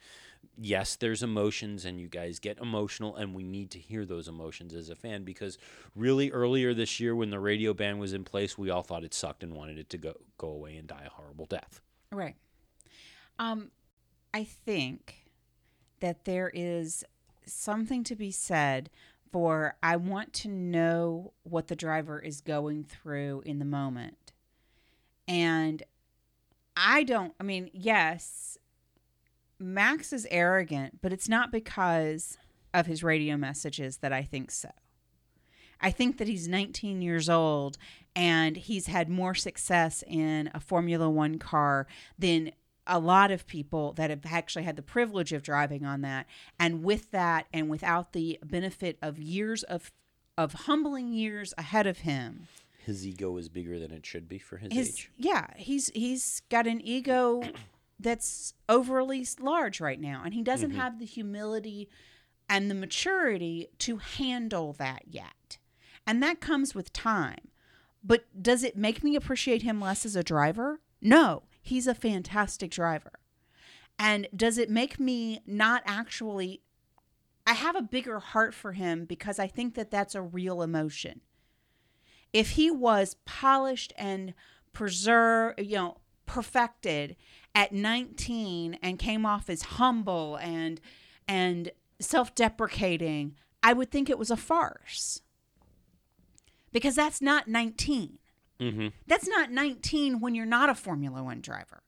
S1: yes, there's emotions, and you guys get emotional, and we need to hear those emotions as a fan because really earlier this year, when the radio ban was in place, we all thought it sucked and wanted it to go go away and die a horrible death.
S2: Right. Um, I think that there is something to be said for I want to know what the driver is going through in the moment. And I don't, I mean, yes, Max is arrogant, but it's not because of his radio messages that I think so. I think that he's 19 years old and he's had more success in a Formula One car than a lot of people that have actually had the privilege of driving on that. And with that, and without the benefit of years of of humbling years ahead of him,
S1: His ego is bigger than it should be for his,
S2: his
S1: age.
S2: yeah, he's he's got an ego that's overly large right now, and he doesn't mm-hmm. have the humility and the maturity to handle that yet. And that comes with time. But does it make me appreciate him less as a driver? No, he's a fantastic driver. And does it make me not actually I have a bigger heart for him because I think that that's a real emotion. If he was polished and preserved, you know, perfected at 19 and came off as humble and and self-deprecating, I would think it was a farce. Because that's not 19.
S1: Mm-hmm.
S2: That's not 19 when you're not a Formula One driver.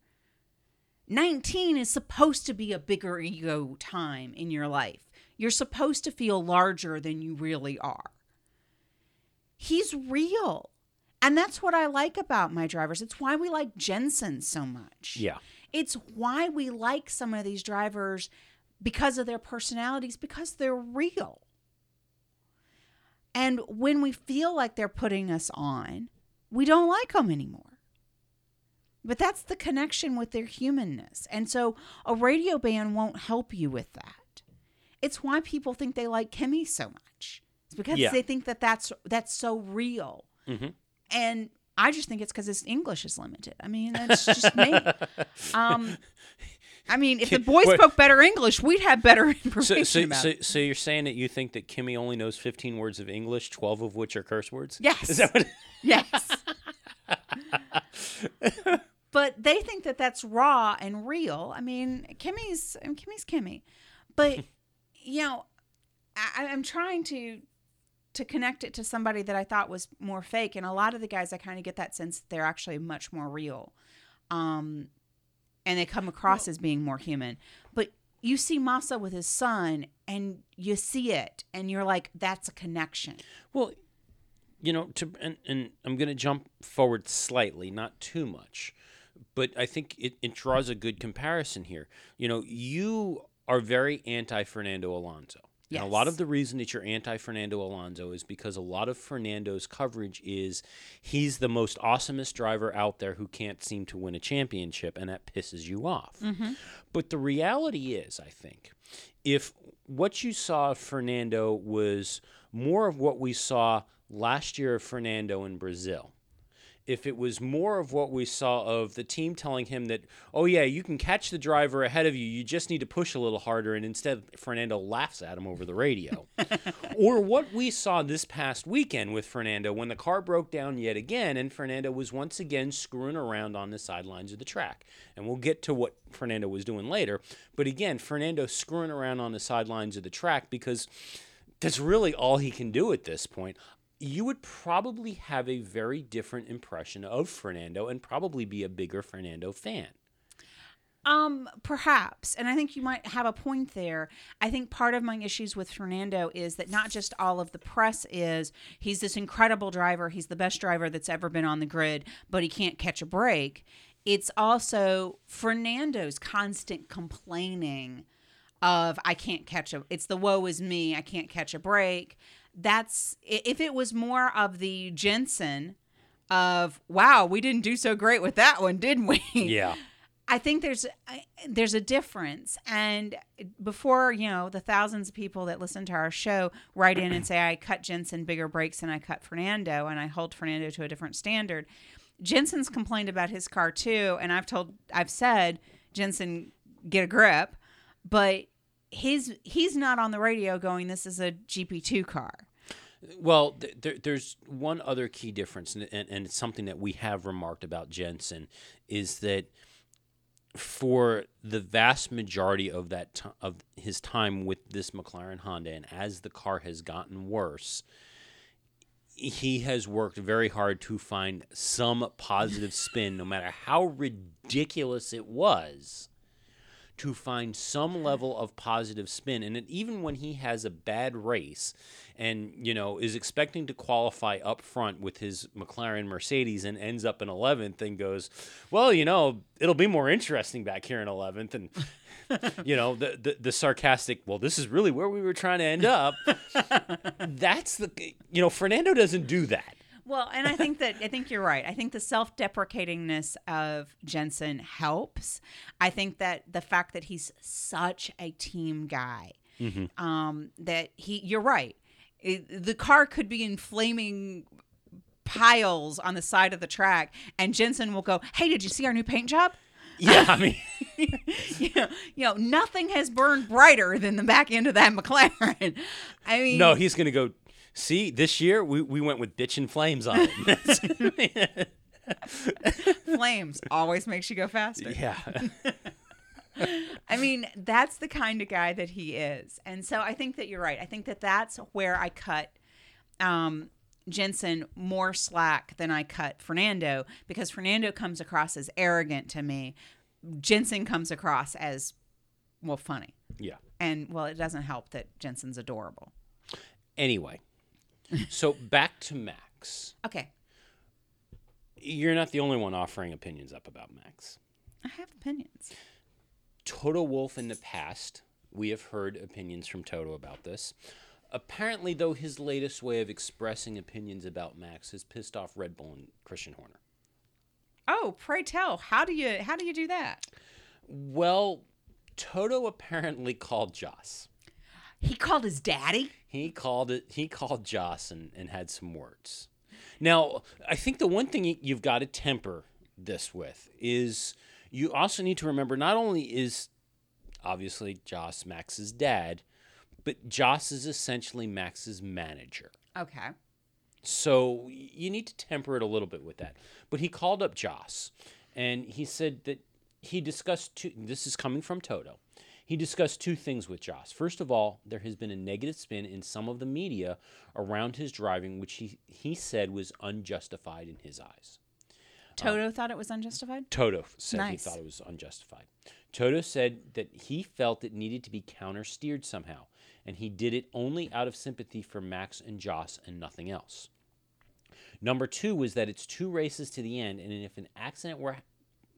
S2: 19 is supposed to be a bigger ego time in your life. You're supposed to feel larger than you really are. He's real. And that's what I like about my drivers. It's why we like Jensen so much.
S1: Yeah.
S2: It's why we like some of these drivers because of their personalities, because they're real. And when we feel like they're putting us on, we don't like them anymore. But that's the connection with their humanness. And so a radio ban won't help you with that. It's why people think they like Kimi so much. Because
S1: Yeah.
S2: they think that that's that's so real.
S1: Mhm.
S2: And I just think it's because his English is limited. I mean, that's just me. [LAUGHS] Um, I mean, if the boys
S1: Wait.
S2: spoke better English, we'd have better
S1: So,
S2: information
S1: so,
S2: about
S1: so,
S2: it.
S1: so you're saying that you think that Kimi only knows 15 words of English, 12 of which are curse words?
S2: Yes.
S1: Is that what? [LAUGHS]
S2: Yes. [LAUGHS] but they think that that's raw and real. I mean, Kimi's I mean, Kimi's Kimi, but you know, I, I'm trying to to connect it to somebody that I thought was more fake, and a lot of the guys I kind of get that sense that they're actually much more real, um, and they come across as being more human. But you see Massa with his son, and you see it, and you're like, that's a connection.
S1: Well, you know, to and, and I'm going to jump forward slightly, not too much, but I think it, it draws a good comparison here. You know, you are very anti Fernando Alonso. And a lot of the reason that you're anti Fernando Alonso is because a lot of Fernando's coverage is he's the most awesomest driver out there who can't seem to win a championship, and that pisses you off. Mm-hmm. But the reality is, I think, if what you saw of Fernando was more of what we saw last year of Fernando in Brazil, if it was more of what we saw of the team telling him that, oh, yeah, you can catch the driver ahead of you, you just need to push a little harder, and instead Fernando laughs at him over the radio. [LAUGHS] or what we saw this past weekend with Fernando when the car broke down yet again, and Fernando was once again screwing around on the sidelines of the track. And we'll get to what Fernando was doing later. But again, Fernando screwing around on the sidelines of the track because that's really all he can do at this point. You would probably have a very different impression of Fernando and probably be a bigger Fernando fan.
S2: Um, perhaps, and I think you might have a point there. I think part of my issues with Fernando is that not just all of the press is he's this incredible driver, he's the best driver that's ever been on the grid, but he can't catch a break. It's also Fernando's constant complaining of I can't catch a it's the woe is me, I can't catch a break. That's if it was more of the Jensen of wow, we didn't do so great with that one, didn't we?
S1: Yeah. [LAUGHS]
S2: I think there's there's a difference, and before you know the thousands of people that listen to our show write in and say I cut Jensen bigger breaks than I cut Fernando, and I hold Fernando to a different standard. Jensen's complained about his car too, and I've told I've said Jensen get a grip, but his he's not on the radio going this is a GP2 car.
S1: Well, th- there, there's one other key difference, and, and, and it's something that we have remarked about Jensen, is that for the vast majority of that ti of his time with this McLaren Honda, and as the car has gotten worse, he has worked very hard to find some positive spin, no matter how ridiculous it was to find some mm-hmm. level of positive spin. And it, even when he has a bad race and, you know, is expecting to qualify up front with his McLaren Mercedes and ends up in 11th and goes, well, you know, it'll be more interesting back here in 11th. And, [LAUGHS] you know, the, the, the sarcastic, well, this is really where we were trying to end up. [LAUGHS] That's the, you know, Fernando doesn't do that.
S2: Well, and I think that I think you're right. I think the self-deprecatingness of Jensen helps. I think that the fact that he's such a team guy, um, that he, you're right. It- the car could be in flaming piles on the side of the track, and Jensen will go, "Hey, did you see our new paint job?"
S1: Yeah, I [LAUGHS] mean,
S2: you, know, you know, nothing has burned brighter than the back end of that McLaren. I mean,
S1: no, he's going to go, see, this year we, we went with bitch and flames on it. [LAUGHS]
S2: flames always makes you go faster.
S1: yeah. [LAUGHS]
S2: I mean, that's the kind of guy that he is. And so I think that you're right. I think that that's where I cut um, Jensen more slack than I cut Fernando because Fernando comes across as arrogant to me. Jensen comes across as, well, funny.
S1: Yeah.
S2: And, well, it doesn't help that Jensen's adorable.
S1: Anyway, so back to Max.
S2: Okay.
S1: You're not the only one offering opinions up about Max.
S2: I have opinions.
S1: Toto Wolff in the past, we have heard opinions from Toto about this. Apparently, though, his latest way of expressing opinions about Max has pissed off Red Bull and Christian Horner.
S2: Oh, pray tell, how do you how do you do that?
S1: Well, Toto apparently [LAUGHS] called Joss.
S2: He called his daddy.
S1: He called it. He called Joss and, and had some words. Now, I think the one thing you- you've got to temper this with is you also need to remember not only is obviously Joss Max's dad, but Joss is essentially Max's manager.
S2: Okay.
S1: So you need to temper it a little bit with that. But he called up Joss and he said that he discussed two, this is coming from Toto. He discussed two things with Joss. First of all, there has been a negative spin in some of the media around his driving, which he, he said was unjustified in his eyes.
S2: Toto thought it was unjustified.
S1: Toto said
S2: Nice.
S1: he thought it was unjustified. Toto said that he felt it needed to be counter steered somehow, and he did it only out of sympathy for Max and Joss and nothing else. Number two was that it's two races to the end, and if an accident were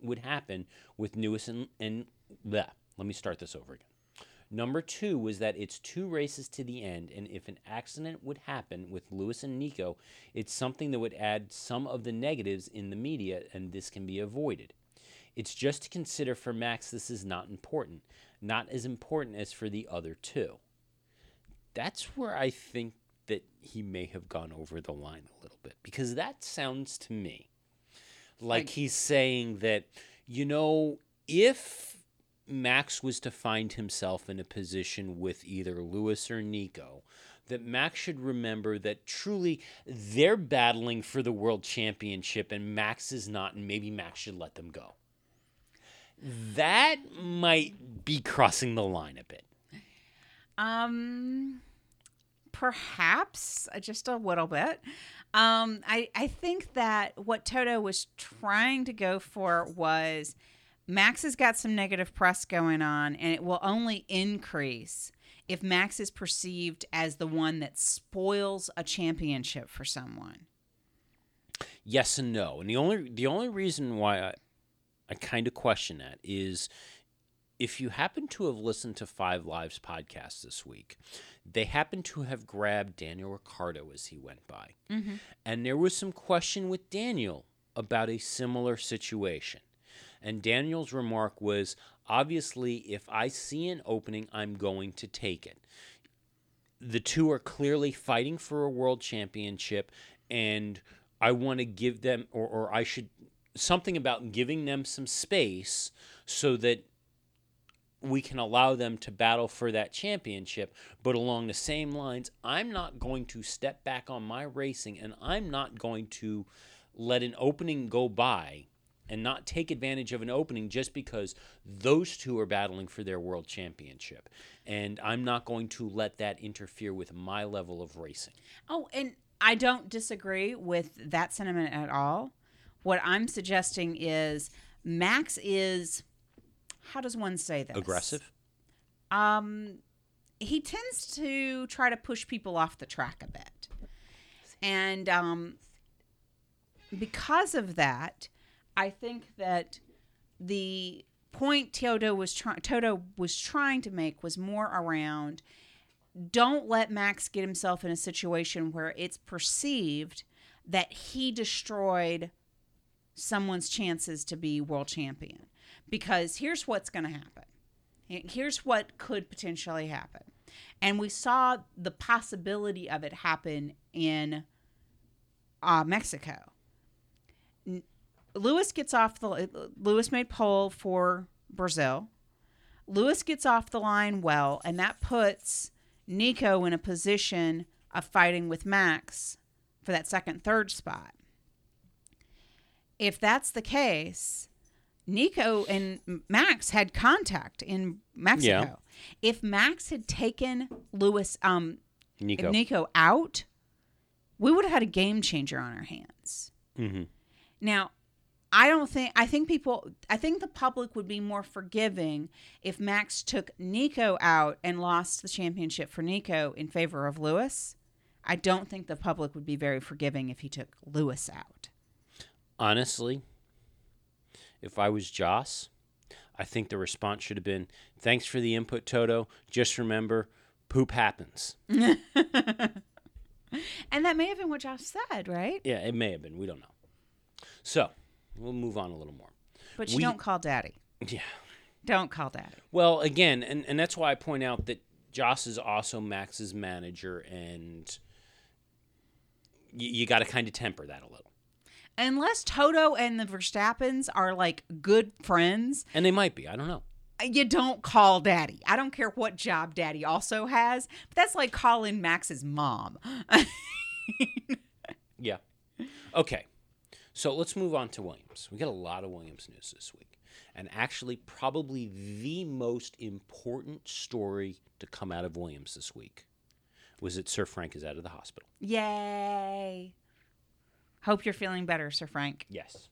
S1: would happen with Lewis and, and bleh, let me start this over again. Number two was that it's two races to the end, and if an accident would happen with Lewis and Nico, it's something that would add some of the negatives in the media, and this can be avoided. It's just to consider for Max, this is not important, not as important as for the other two. That's where I think that he may have gone over the line a little bit, because that sounds to me like
S2: Like-
S1: he's saying that, you know, if Max was to find himself in a position with either Lewis or Nico, that Max should remember that truly they're battling for the world championship and Max is not, and maybe Max should let them go. That might be crossing the line a bit.
S2: Um, perhaps uh, just a little bit. Um, I I think that what Toto was trying to go for was Max has got some negative press going on, and it will only increase if Max is perceived as the one that spoils a championship for someone.
S1: Yes and no. And the only the only reason why I, I kind of question that is if you happen to have listened to Five Lives podcast this week, they happen to have grabbed Daniel Ricciardo as he went by. Mm-hmm. And there was some question with Daniel about a similar situation. And Daniel's remark was obviously, if I see an opening, I'm going to take it. The two are clearly fighting for a world championship, and I want to give them, or, or I should, something about giving them some space so that we can allow them to battle for that championship. But along the same lines, I'm not going to step back on my racing and I'm not going to let an opening go by and not take advantage of an opening just because those two are battling for their world championship. And I'm not going to let that interfere with my level of racing.
S2: Oh, and I don't disagree with that sentiment at all. What I'm suggesting is Max is how does one say this?
S1: Aggressive?
S2: Um he tends to try to push people off the track a bit. And um because of that, I think that the point Toto was trying Toto was trying to make was more around don't let Max get himself in a situation where it's perceived that he destroyed someone's chances to be world champion. Because here's what's going to happen. Here's what could potentially happen. And we saw the possibility of it happen in uh, Mexico. Lewis gets off the Lewis made pole for Brazil. Lewis gets off the line well, and that puts Nico in a position of fighting with Max for that second, third spot. If that's the case, Nico and Max had contact in Mexico.
S1: Yeah.
S2: If Max had taken Lewis, um,
S1: Nico.
S2: Nico out, we would have had a game changer on our hands.
S1: hmm
S2: Now, I don't think I think people I think the public would be more forgiving if Max took Nico out and lost the championship for Nico in favor of Lewis. I don't think the public would be very forgiving if he took Lewis out.
S1: Honestly, if I was Joss, I think the response should have been thanks for the input, Toto. Just remember, poop happens. [LAUGHS]
S2: And that may have been what Joss said, right?
S1: Yeah, it may have been. We don't know. So, we'll move on a little more.
S2: But you
S1: We-
S2: don't call daddy.
S1: Yeah.
S2: Don't call daddy.
S1: Well, again, and, and that's why I point out that Joss is also Max's manager, and you, you got to kind of temper that a little.
S2: Unless Toto and the Verstappens are like good friends,
S1: And they might be. I don't know.
S2: Uh, you don't call daddy. I don't care what job daddy also has, but that's like calling Max's mom. [LAUGHS]
S1: Yeah. Okay. So let's move on to Williams. We got a lot of Williams news this week. And actually, probably the most important story to come out of Williams this week was that Sir Frank is out of the hospital.
S2: Yay. Hope you're feeling better, Sir Frank.
S1: Yes.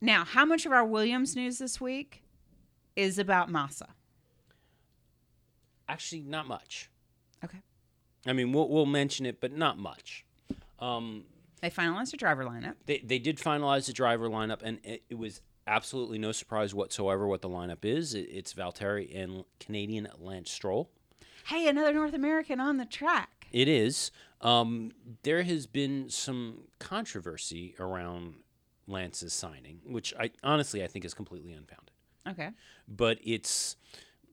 S2: Now, how much of our Williams news this week is about Massa?
S1: Actually, not much.
S2: Okay.
S1: I mean, we'll, we'll mention it, but not much. Um,
S2: They finalized the driver lineup.
S1: they, they did finalize the driver lineup, and it, it was absolutely no surprise whatsoever what the lineup is. It, it's Valtteri and Canadian Lance Stroll.
S2: Hey, another North American on the track.
S1: It is. Um, there has been some controversy around Lance's signing, which I honestly I think is completely unfounded.
S2: Okay.
S1: But it's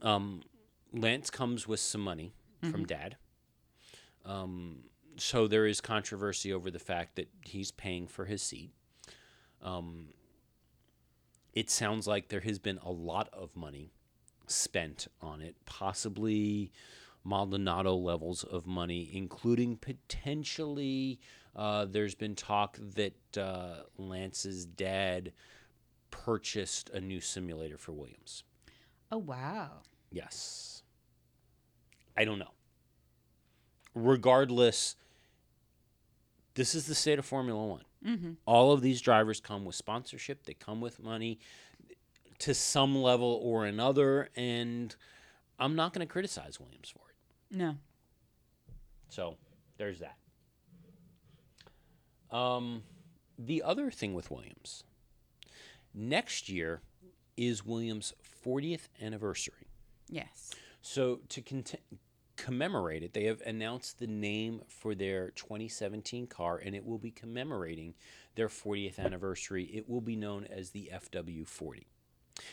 S1: um, Lance comes with some money from Dad. Um, so there is controversy over the fact that he's paying for his seat. Um, it sounds like there has been a lot of money spent on it, possibly Maldonado levels of money, including potentially. Uh, there's been talk that uh, Lance's dad purchased a new simulator for Williams.
S2: Oh wow.
S1: Yes. I don't know. Regardless, this is the state of Formula One.
S2: Mm-hmm.
S1: All of these drivers come with sponsorship, they come with money to some level or another, and I'm not going to criticize Williams for it.
S2: No.
S1: So there's that. Um, the other thing with Williams, next year is Williams' 40th anniversary.
S2: Yes.
S1: So to cont- commemorate it, they have announced the name for their 2017 car, and it will be commemorating their 40th anniversary. It will be known as the FW40.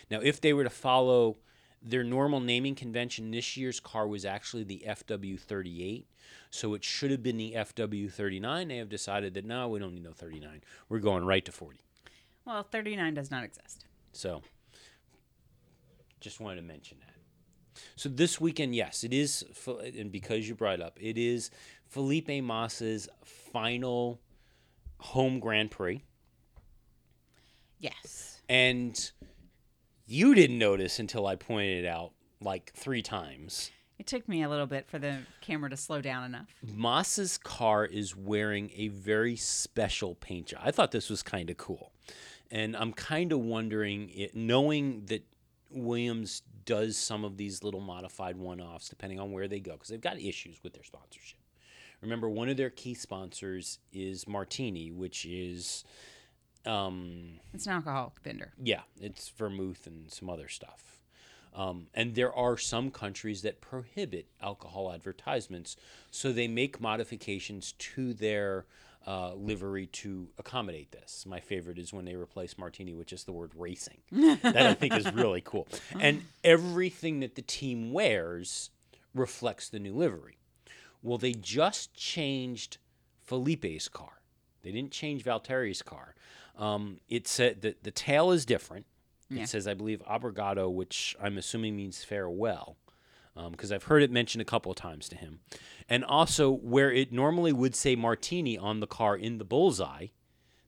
S1: Now, if they were to follow their normal naming convention, this year's car was actually the FW38, so it should have been the FW39. They have decided that no, we don't need no 39. We're going right to 40.
S2: Well, 39 does not exist.
S1: So, just wanted to mention that. So this weekend, yes, it is, and because you brought it up, it is Felipe Massa's final home Grand Prix,
S2: Yes.
S1: and you didn't notice until I pointed it out like three times.
S2: It took me a little bit for the camera to slow down enough.
S1: Massa's car is wearing a very special paint job. I thought this was kind of cool. And I'm kind of wondering, it, knowing that Williams does some of these little modified one offs depending on where they go, because they've got issues with their sponsorship. Remember, one of their key sponsors is Martini, which is, um,
S2: It's an alcoholic vendor.
S1: yeah, it's vermouth and some other stuff. Um, and there are some countries that prohibit alcohol advertisements, so they make modifications to their uh, livery to accommodate this. My favorite is when they replace martini with just the word racing. that I think is [LAUGHS] really cool. And everything that the team wears reflects the new livery. Well, they just changed Felipe's car. They didn't change Valtteri's car. Um, it said that the tail is different.
S2: Yeah.
S1: It says, I believe, obrigado, which I'm assuming means farewell, because I've heard it mentioned a couple of times to him. And also, where it normally would say martini on the car in the bullseye,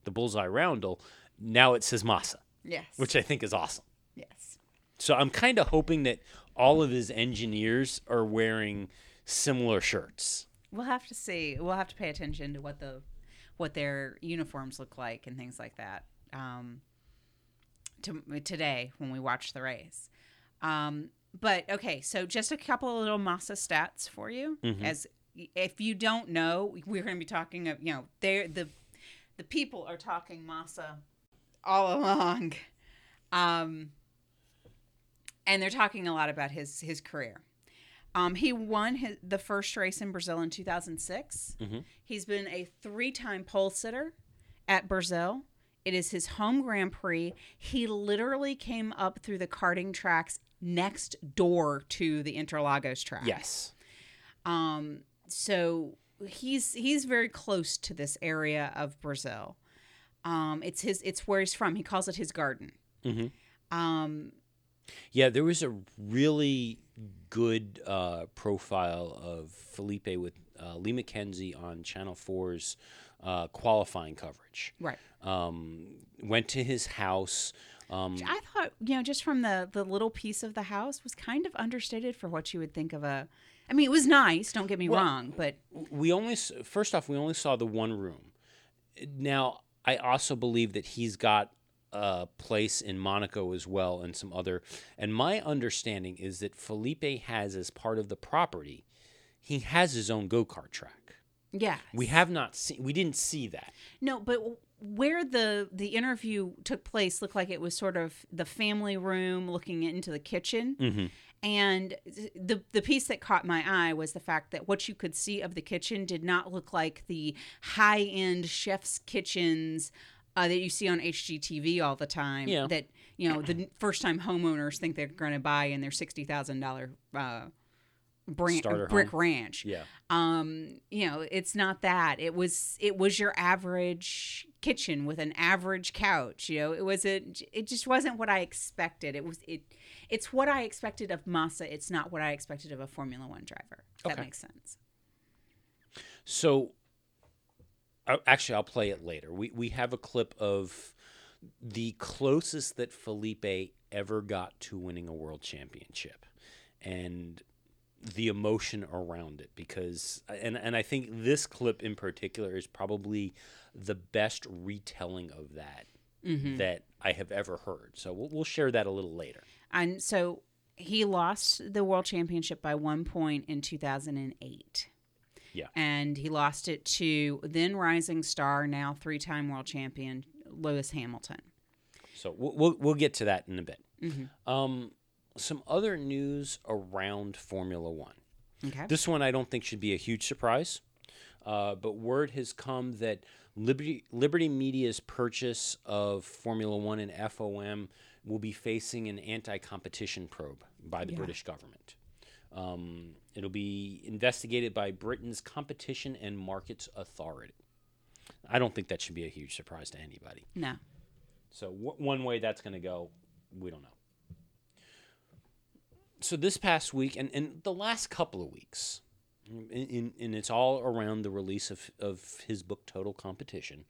S1: the bullseye roundel, now it says massa,
S2: Yes.
S1: which I think is awesome.
S2: yes.
S1: So I'm kind of hoping that all of his engineers are wearing similar shirts.
S2: We'll have to see. We'll have to pay attention to what the what their uniforms look like and things like that. Um, to, today when we watch the race. Um, but okay, so just a couple of little Massa stats for you. As if you don't know, we're going to be talking of you know they the the people are talking Massa all along, um, and they're talking a lot about his his career. Um, he won his, the first race in Brazil in 2006. He's been a three-time pole sitter at Brazil. It is his home Grand Prix. He literally came up through the karting tracks next door to the Interlagos track.
S1: Yes.
S2: Um, so he's he's very close to this area of Brazil. Um, it's his it's where he's from. He calls it his garden.
S1: Mm-hmm.
S2: Um,
S1: Yeah, there was a really good uh, profile of Felipe with uh, Lee McKenzie on Channel 4's uh, qualifying coverage.
S2: right.
S1: Um, went to his house. Um,
S2: I thought, you know, just from the the little piece of the house was kind of understated for what you would think of a. I mean, it was nice. Don't get me
S1: Well-
S2: wrong, but
S1: we only first off we only saw the one room. Now I also believe that he's got a place in Monaco as well and some other. And my understanding is that Felipe has as part of the property, he has his own go kart track.
S2: Yeah.
S1: We have not seen. We didn't see that.
S2: No, but where the the interview took place looked like it was sort of the family room looking into the kitchen.
S1: Mm-hmm.
S2: And the the piece that caught my eye was the fact that what you could see of the kitchen did not look like the high end chef's kitchens uh, that you see on HGTV all the time.
S1: Yeah.
S2: That you know the first time homeowners think they're going to buy in their sixty thousand dollar uh, brand, brick
S1: home.
S2: ranch.
S1: Yeah.
S2: um you know it's not that. It was it was your average kitchen with an average couch you know? It was a it just wasn't what i expected. It was it it's what i expected of massa it's not what i expected of a formula one driver if that makes sense.
S1: So, uh, actually, I'll play it later. We we have a clip of the closest that Felipe ever got to winning a world championship, and the emotion around it. Because and and I think this clip in particular is probably the best retelling of that that I have ever heard. So we'll, we'll share that a little later.
S2: and so he lost the world championship by one point in 2008
S1: Yeah.
S2: and he lost it to then rising star now three-time world champion lewis hamilton
S1: So we'll we'll, we'll get to that in a bit. Um, some other news around Formula One.
S2: okay
S1: This one I don't think should be a huge surprise, uh, but word has come that Liberty Liberty Media's purchase of Formula One and FOM will be facing an anti-competition probe by the
S2: Yeah.
S1: British government. Um, it'll be investigated by Britain's Competition and Markets Authority. I don't think that should be a huge surprise to anybody.
S2: no
S1: So w- one way that's going to go, we don't know. So this past week and, and the last couple of weeks, in, and it's all around the release of, of his book Total Competition,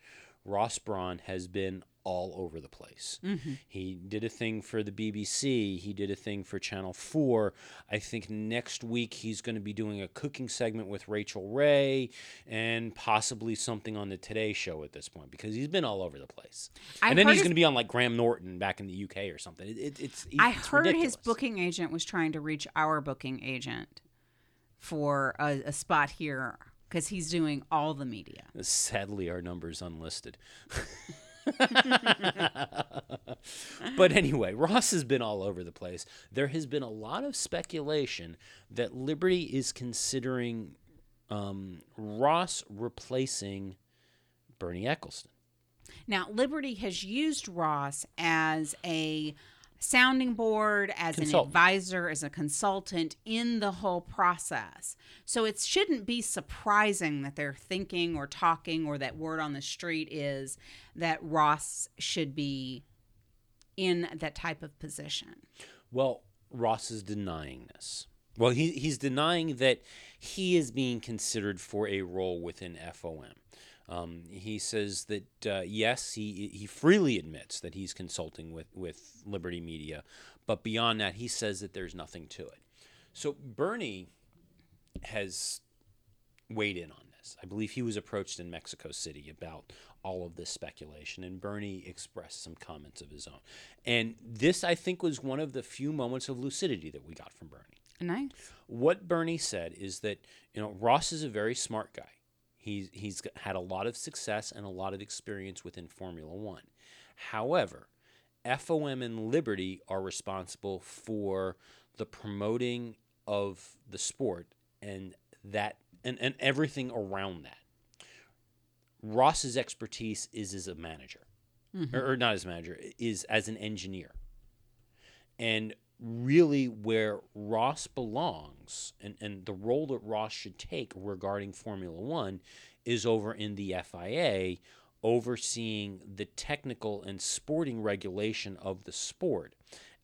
S1: Ross Brawn has been all over the place. Mm-hmm. He did a thing for the BBC. He did a thing for Channel 4. I think next week he's going to be doing a cooking segment with Rachael Ray and possibly something on the Today Show at this point because he's been all over the place.
S2: I
S1: and then he's
S2: his-
S1: going to be on like Graham Norton back in the UK or something. It, it, it's
S2: I heard his booking agent was trying to reach our booking agent for a, a spot here because he's doing all the media.
S1: Sadly, our number's unlisted. [LAUGHS] but anyway, Ross has been all over the place. There has been a lot of speculation that Liberty is considering um, Ross replacing Bernie Ecclestone.
S2: Now, Liberty has used Ross as a sounding board, as an advisor, as a consultant in the whole process. So it shouldn't be surprising that they're thinking or talking, or that word on the street is that Ross should be in that type of position.
S1: Well, Ross is denying this. Well, he, he's denying that he is being considered for a role within FOM. Um, he says that uh, yes, he he freely admits that he's consulting with with Liberty Media, but beyond that, he says that there's nothing to it. So Bernie has weighed in on this. I believe he was approached in Mexico City about all of this speculation, and Bernie expressed some comments of his own. And this, I think, was one of the few moments of lucidity that we got from Bernie.
S2: Nice.
S1: What Bernie said is that you know Ross is a very smart guy. He's he's had a lot of success and a lot of experience within Formula One. However, FOM and Liberty are responsible for the promoting of the sport and that and, and everything around that. Ross's expertise is as a manager, mm-hmm. or, or not as a manager, is as an engineer. And really, where Ross belongs and, and the role that Ross should take regarding Formula One is over in the FIA, overseeing the technical and sporting regulation of the sport,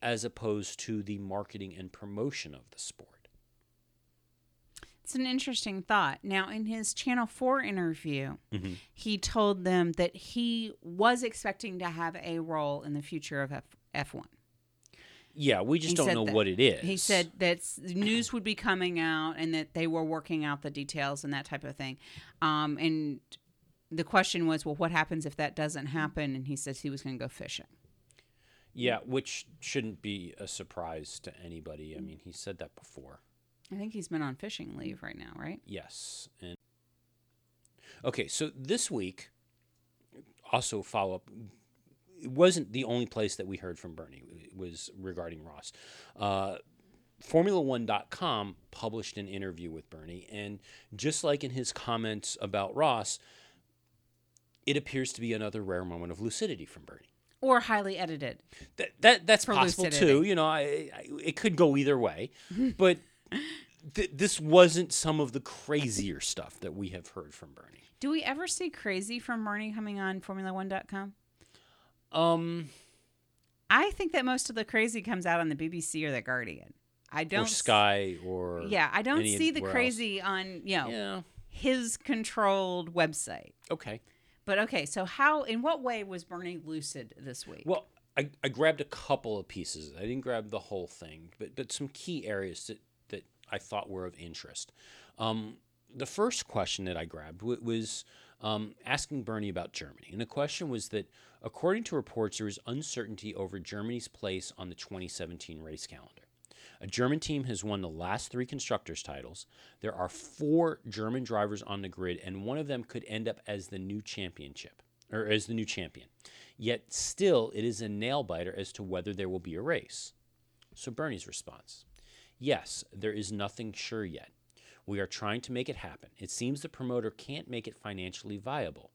S1: as opposed to the marketing and promotion of the sport.
S2: It's an interesting thought. Now, in his Channel 4 interview,
S1: Mm-hmm.
S2: he told them that he was expecting to have a role in the future of F- F1.
S1: Yeah, we just
S2: He
S1: don't know
S2: that-
S1: what it is.
S2: He said that news would be coming out and that they were working out the details and that type of thing. Um, and the question was, well, what happens if that doesn't happen? And he says he was going to go fishing.
S1: Yeah, which shouldn't be a surprise to anybody. I mean, he said that before.
S2: I think he's been on fishing leave right now, right?
S1: Yes, and Okay, so this week, also follow up. It wasn't the only place that we heard from Bernie. It was regarding Ross. Uh, Formula1.com published an interview with Bernie, and just like in his comments about Ross, it appears to be another rare moment of lucidity from Bernie.
S2: Or highly edited.
S1: That, that that's
S2: For
S1: possible too. You know, I, I, it could go either way, but th- this wasn't some of the crazier stuff that we have heard from Bernie.
S2: Do we ever see crazy from Bernie coming on Formula1.com?
S1: Um,
S2: I think that most of the crazy comes out on the BBC or the Guardian. I don't
S1: or Sky or
S2: Yeah, I don't see the
S1: where else.
S2: crazy on, you know,
S1: Yeah.
S2: his controlled website.
S1: Okay.
S2: But okay, so how in what way was Bernie lucid this week?
S1: Well, I, I grabbed a couple of pieces. I didn't grab the whole thing, but but some key areas that, that I thought were of interest. Um, the first question that I grabbed w- was um, asking Bernie about Germany, and the question was that according to reports, there is uncertainty over Germany's place on the 2017 race calendar. A German team has won the last three constructors' titles. There are four German drivers on the grid, and one of them could end up as the new championship or as the new champion. Yet still, it is a nail biter as to whether there will be a race. So Bernie's response: Yes, there is nothing sure yet. We are trying to make it happen. It seems the promoter can't make it financially viable.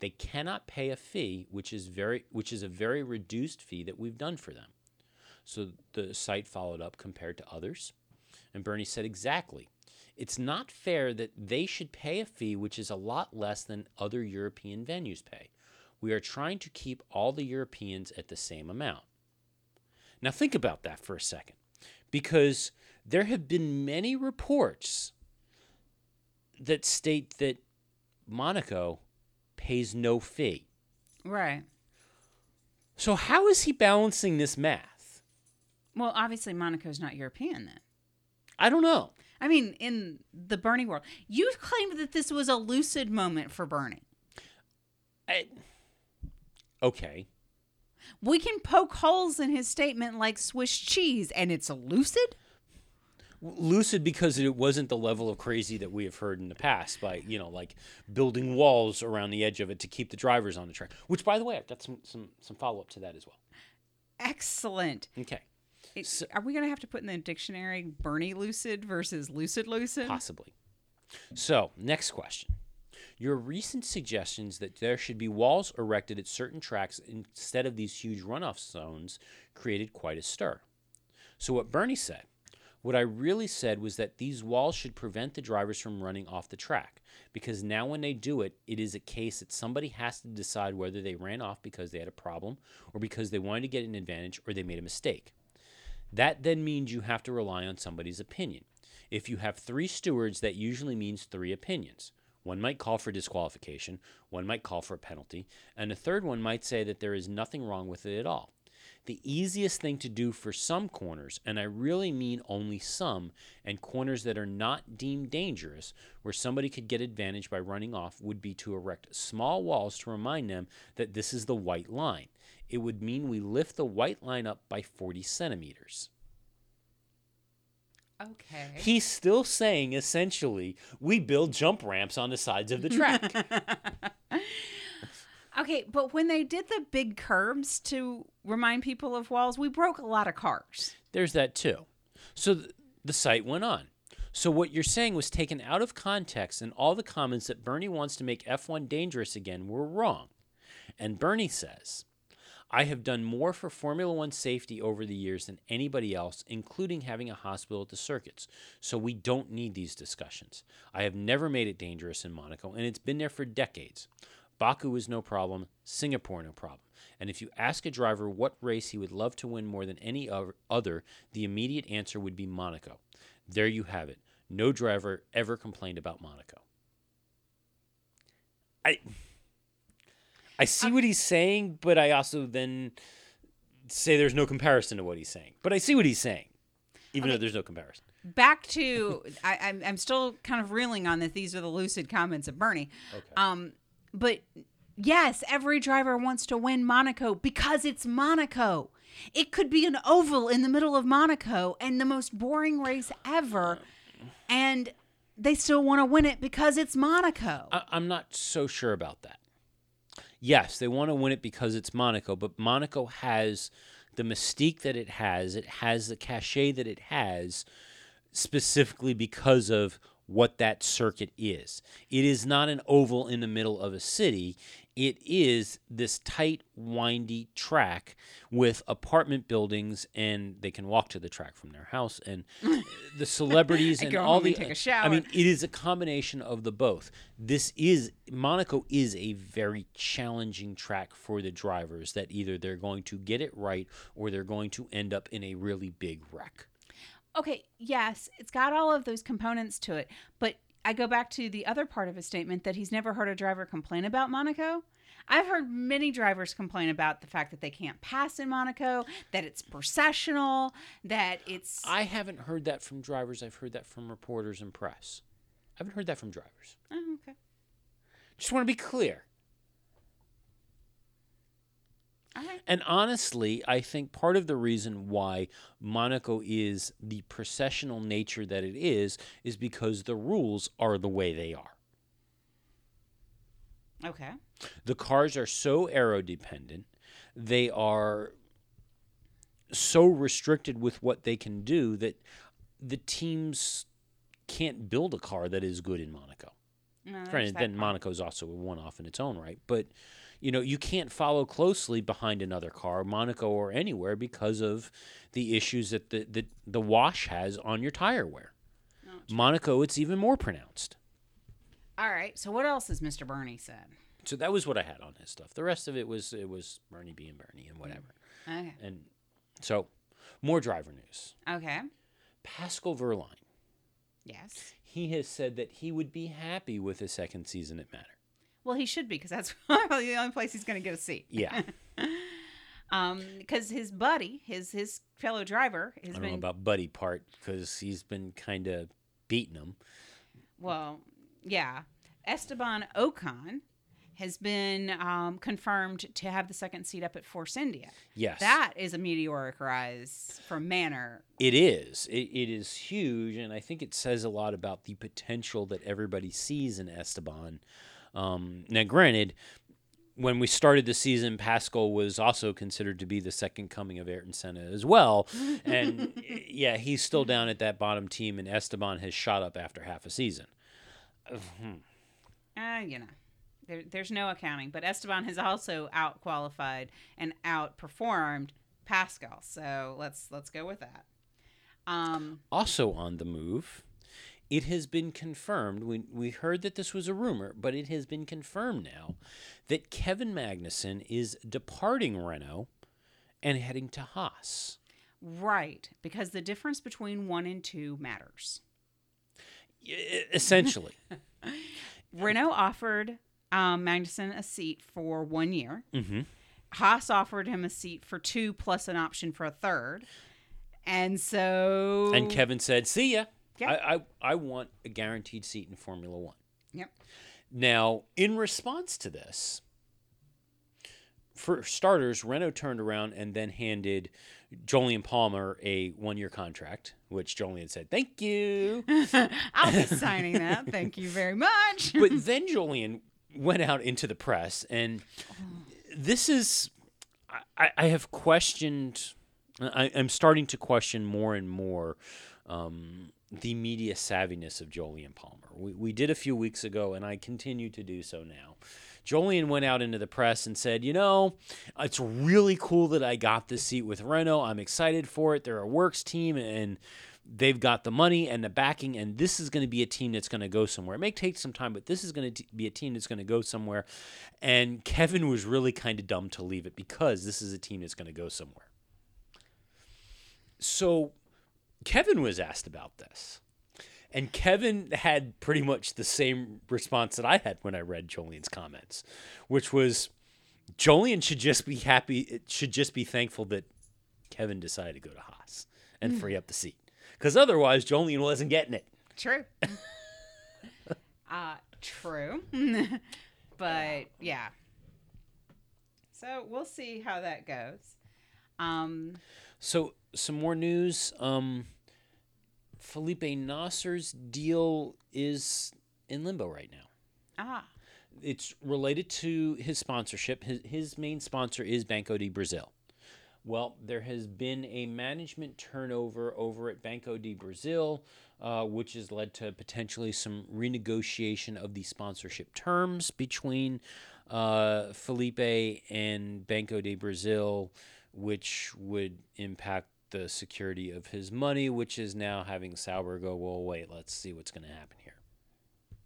S1: They cannot pay a fee, which is very which is a very reduced fee that we've done for them. So the site followed up compared to others. And Bernie said, exactly. It's not fair that they should pay a fee which is a lot less than other European venues pay. We are trying to keep all the Europeans at the same amount. Now, think about that for a second, because there have been many reports that state that Monaco pays no fee.
S2: right.
S1: So, how is he balancing this math?
S2: Well, obviously Monaco's not European then.
S1: I don't know.
S2: I mean, in the Bernie world, you claimed that this was a lucid moment for Bernie.
S1: I, okay.
S2: We can poke holes in his statement like Swiss cheese, and it's lucid.
S1: Lucid because it wasn't the level of crazy that we have heard in the past by you know like building walls around the edge of it to keep the drivers on the track which by the way i've got some some, some follow-up to that as well.
S2: Excellent.
S1: okay.
S2: It-
S1: So-
S2: are we going to have to put in the dictionary Bernie lucid versus lucid lucid?
S1: possibly. So next question. Your recent suggestions that there should be walls erected at certain tracks instead of these huge runoff zones created quite a stir. So what bernie said What I really said was that these walls should prevent the drivers from running off the track because now when they do it, it is a case that somebody has to decide whether they ran off because they had a problem or because they wanted to get an advantage or they made a mistake. That then means you have to rely on somebody's opinion. If you have three stewards, that usually means three opinions. One might call for disqualification, one might call for a penalty, and a third one might say that there is nothing wrong with it at all. The easiest thing to do for some corners, and I really mean only some, and corners that are not deemed dangerous, where somebody could get advantage by running off, would be to erect small walls to remind them that this is the white line. It would mean we lift the white line up by 40 centimeters.
S2: Okay.
S1: He's still saying essentially, we build jump ramps on the sides of the track. [LAUGHS]
S2: Okay, but when they did the big curbs to remind people of walls, we broke a lot of cars.
S1: There's that too. So th- the site went on. So what you're saying was taken out of context, and all the comments that Bernie wants to make F1 dangerous again were wrong. And Bernie says, I have done more for Formula One safety over the years than anybody else, including having a hospital at the circuits. So we don't need these discussions. I have never made it dangerous in Monaco, and it's been there for decades. Baku is no problem, Singapore no problem. And if you ask a driver what race he would love to win more than any other, the immediate answer would be Monaco. There you have it. No driver ever complained about Monaco. I I see what he's saying, but I also then say there's no comparison to what he's saying. But I see what he's saying, even though there's no comparison.
S2: Back to, [LAUGHS] I, I'm, I'm still kind of reeling on that these are the lucid comments of Bernie.
S1: Okay.
S2: Um, but yes, every driver wants to win Monaco because it's Monaco. It could be an oval in the middle of Monaco and the most boring race ever. And they still want to win it because it's Monaco.
S1: I, I'm not so sure about that. Yes, they want to win it because it's Monaco, but Monaco has the mystique that it has. It has the cachet that it has specifically because of what that circuit is. It is not an oval in the middle of a city. It is this tight, windy track with apartment buildings, and they can walk to the track from their house. And [LAUGHS] the celebrities
S2: And
S1: all the
S2: and take a
S1: I
S2: shower.
S1: I mean, it is a combination of the both. This is Monaco is a very challenging track for the drivers that either they're going to get it right or they're going to end up in a really big wreck.
S2: Okay, yes, it's got all of those components to it, but I go back to the other part of his statement that he's never heard a driver complain about Monaco. I've heard many drivers complain about the fact that they can't pass in Monaco, that it's processional, that it's
S1: I haven't heard that from drivers. I've heard that from reporters and press. I haven't heard that from drivers.
S2: Oh, okay.
S1: Just want to be clear.
S2: All right.
S1: And honestly, I think part of the reason why Monaco is the processional nature that it is is because the rules are the way they are.
S2: Okay.
S1: The cars are so aero dependent. They are so restricted with what they can do that the teams can't build a car that is good in Monaco.
S2: No,
S1: Granted, then. Monaco's also a one off in its own right. But, you know, you can't follow closely behind another car, Monaco or anywhere, because of the issues that the, the, the wash has on your tire wear.
S2: Oh,
S1: Monaco, it's even more pronounced.
S2: All right. So what else has Mr. Bernie said?
S1: So that was what I had on his stuff. The rest of it was it was Bernie being Bernie and whatever.
S2: Okay.
S1: And so, more driver news.
S2: Okay.
S1: Pascal Wehrlein.
S2: Yes.
S1: He has said that he would be happy with a second season at Manor.
S2: Well, he should be because that's [LAUGHS] probably the only place he's going to get a seat.
S1: Yeah, [LAUGHS]
S2: Um, because his buddy, his his fellow driver,
S1: I don't know about Buddy part because he's been kind of beating him.
S2: well, yeah, Esteban Ocon has been um, confirmed to have the second seat up at Force India.
S1: Yes,
S2: That is a meteoric rise from Manor.
S1: it is. It, it is huge, and I think it says a lot about the potential that everybody sees in Esteban. Um, now, granted, when we started the season, Pascal was also considered to be the second coming of Ayrton Senna as well. And [LAUGHS] yeah, he's still down at that bottom team, and Esteban has shot up after half a season.
S2: Uh, you know, there, there's no accounting, but Esteban has also out qualified and outperformed Pascal. So let's let's go with that. Um,
S1: Also on the move, it has been confirmed. We, we heard that this was a rumor, but it has been confirmed now that Kevin Magnussen is departing Renault and heading to Haas.
S2: right, because the difference between one and two matters.
S1: Essentially. [LAUGHS]
S2: Renault offered um, Magnussen a seat for one year.
S1: hmm
S2: Haas offered him a seat for two plus an option for a third. And so
S1: And Kevin said, "See ya.
S2: Yeah.
S1: I, I I want a guaranteed seat in Formula One."
S2: Yep.
S1: Now, in response to this, for starters, Renault turned around and then handed Jolyon Palmer a one-year contract, which Jolyon said, "Thank you." [LAUGHS]
S2: I'll be [LAUGHS] signing that. Thank you very much. [LAUGHS]
S1: but then Jolyon went out into the press, and this is, I, I have questioned, I, I'm starting to question more and more um, the media savviness of Jolyon Palmer. We, we did a few weeks ago, and I continue to do so now. Jolyon went out into the press and said, You know, it's really cool that I got this seat with Renault. I'm excited for it. They're a works team, and they've got the money and the backing, and this is going to be a team that's going to go somewhere. It may take some time, but this is going to be a team that's going to go somewhere. And Kevin was really kind of dumb to leave it because this is a team that's going to go somewhere. So Kevin was asked about this. And Kevin had pretty much the same response that I had when I read Jolyon's comments, which was Jolyon should just be happy, should just be thankful that Kevin decided to go to Haas and free up the seat. Because otherwise, Jolyon wasn't getting it.
S2: True. [LAUGHS] uh, true. [LAUGHS] but yeah. So we'll see how that goes. Um,
S1: So, some more news. Um, Felipe Nasr's deal is in limbo right now.
S2: Ah,
S1: It's related to his sponsorship. His, his main sponsor is Banco de Brazil. Well, there has been a management turnover over at Banco de Brazil, uh, which has led to potentially some renegotiation of the sponsorship terms between uh, Felipe and Banco de Brazil, which would impact the security of his money, which is now having Sauber go, well, wait, let's see what's going to happen here.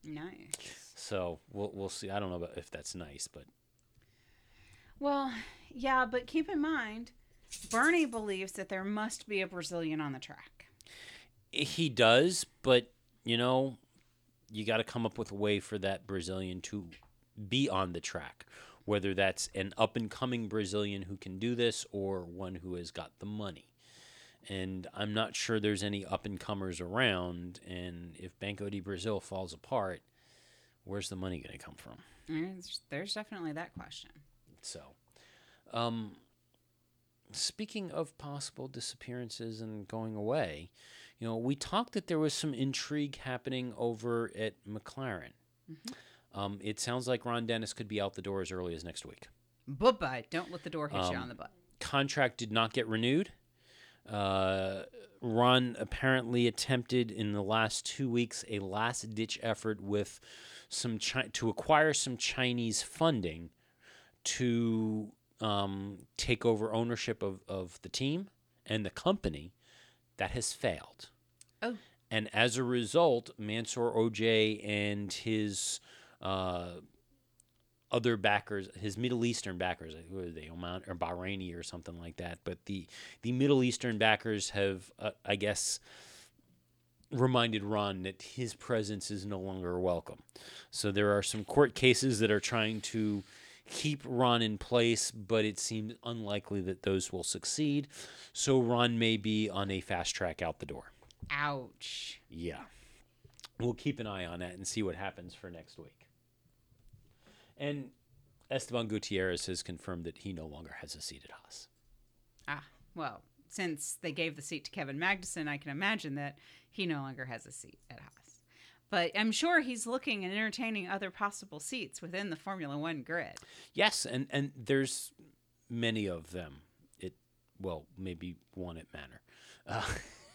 S2: nice.
S1: So we'll, we'll see. I don't know about if that's nice, but
S2: Well, yeah, but keep in mind, Bernie believes that there must be a Brazilian on the track.
S1: He does, but you know, you got to come up with a way for that Brazilian to be on the track. Whether that's an up and coming Brazilian who can do this or one who has got the money. And I'm not sure there's any up and comers around. And if Banco de Brazil falls apart, where's the money going to come from?
S2: There's, there's definitely that question.
S1: So, um, speaking of possible disappearances and going away, you know, we talked that there was some intrigue happening over at McLaren. Um, it sounds like Ron Dennis could be out the door as early as next week.
S2: Bye bye. Don't let the door hit you
S1: Um,
S2: on the butt.
S1: Contract did not get renewed. Uh, Ron apparently attempted in the last two weeks a last ditch effort with some chi- to acquire some Chinese funding to um, take over ownership of, of the team and the company. That has failed.
S2: Oh.
S1: And as a result, Mansour Ojjeh and his uh, other backers, his Middle Eastern backers, who are they, Oman or Bahraini or something like that. But the the Middle Eastern backers have, uh, I guess, reminded Ron that his presence is no longer welcome. So there are some court cases that are trying to keep Ron in place, but it seems unlikely that those will succeed. So Ron may be on a fast track out the door.
S2: Ouch.
S1: Yeah. We'll keep an eye on that and see what happens for next week. And Esteban Gutierrez has confirmed that he no longer has a seat at Haas.
S2: Ah, well, since they gave the seat to Kevin Magnussen, I can imagine that he no longer has a seat at Haas. But I'm sure he's looking and entertaining other possible seats within the Formula One grid.
S1: Yes, and, and there's many of them. It well, maybe one at Manor. Uh,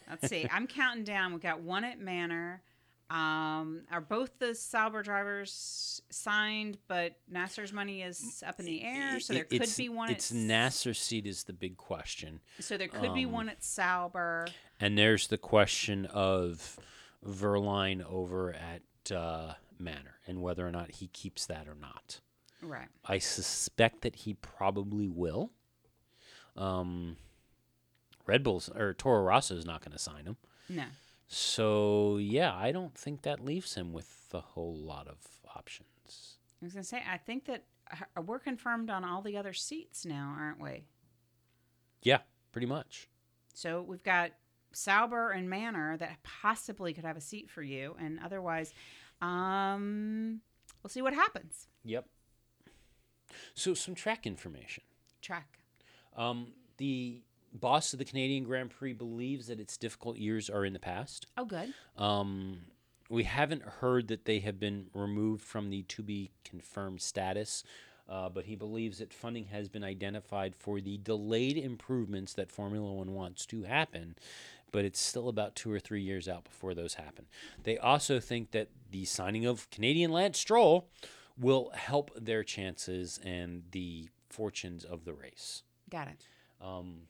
S2: Let's see. [LAUGHS] I'm counting down. We've got one at Manor. Um, are both the Sauber drivers signed, but Nasr's money is up in the air, so there could
S1: it's,
S2: be one.
S1: It's
S2: at,
S1: Nasr's seat is the big question.
S2: so there could be
S1: um,
S2: one at Sauber.
S1: And there's the question of Wehrlein over at uh, Manor and whether or not he keeps that or not.
S2: Right.
S1: I suspect that he probably will. Um, Red Bulls or Toro Rosso is not going to sign him.
S2: No.
S1: So yeah, I don't think that leaves him with a whole lot of options.
S2: I was gonna say. I think that uh, we're confirmed on all the other seats now, aren't we?
S1: Yeah, pretty much.
S2: So we've got Sauber and Manor that possibly could have a seat for you, and otherwise, um, we'll see what happens.
S1: Yep. So some track information.
S2: Track.
S1: Um, the boss of the Canadian Grand Prix believes that its difficult years are in the past.
S2: Oh, good.
S1: Um, we haven't heard that they have been removed from the to be confirmed status, uh, but he believes that funding has been identified for the delayed improvements that Formula One wants to happen, but it's still about two or three years out before those happen. They also think that the signing of Canadian Lance Stroll will help their chances and the fortunes of the race.
S2: Got it.
S1: Um,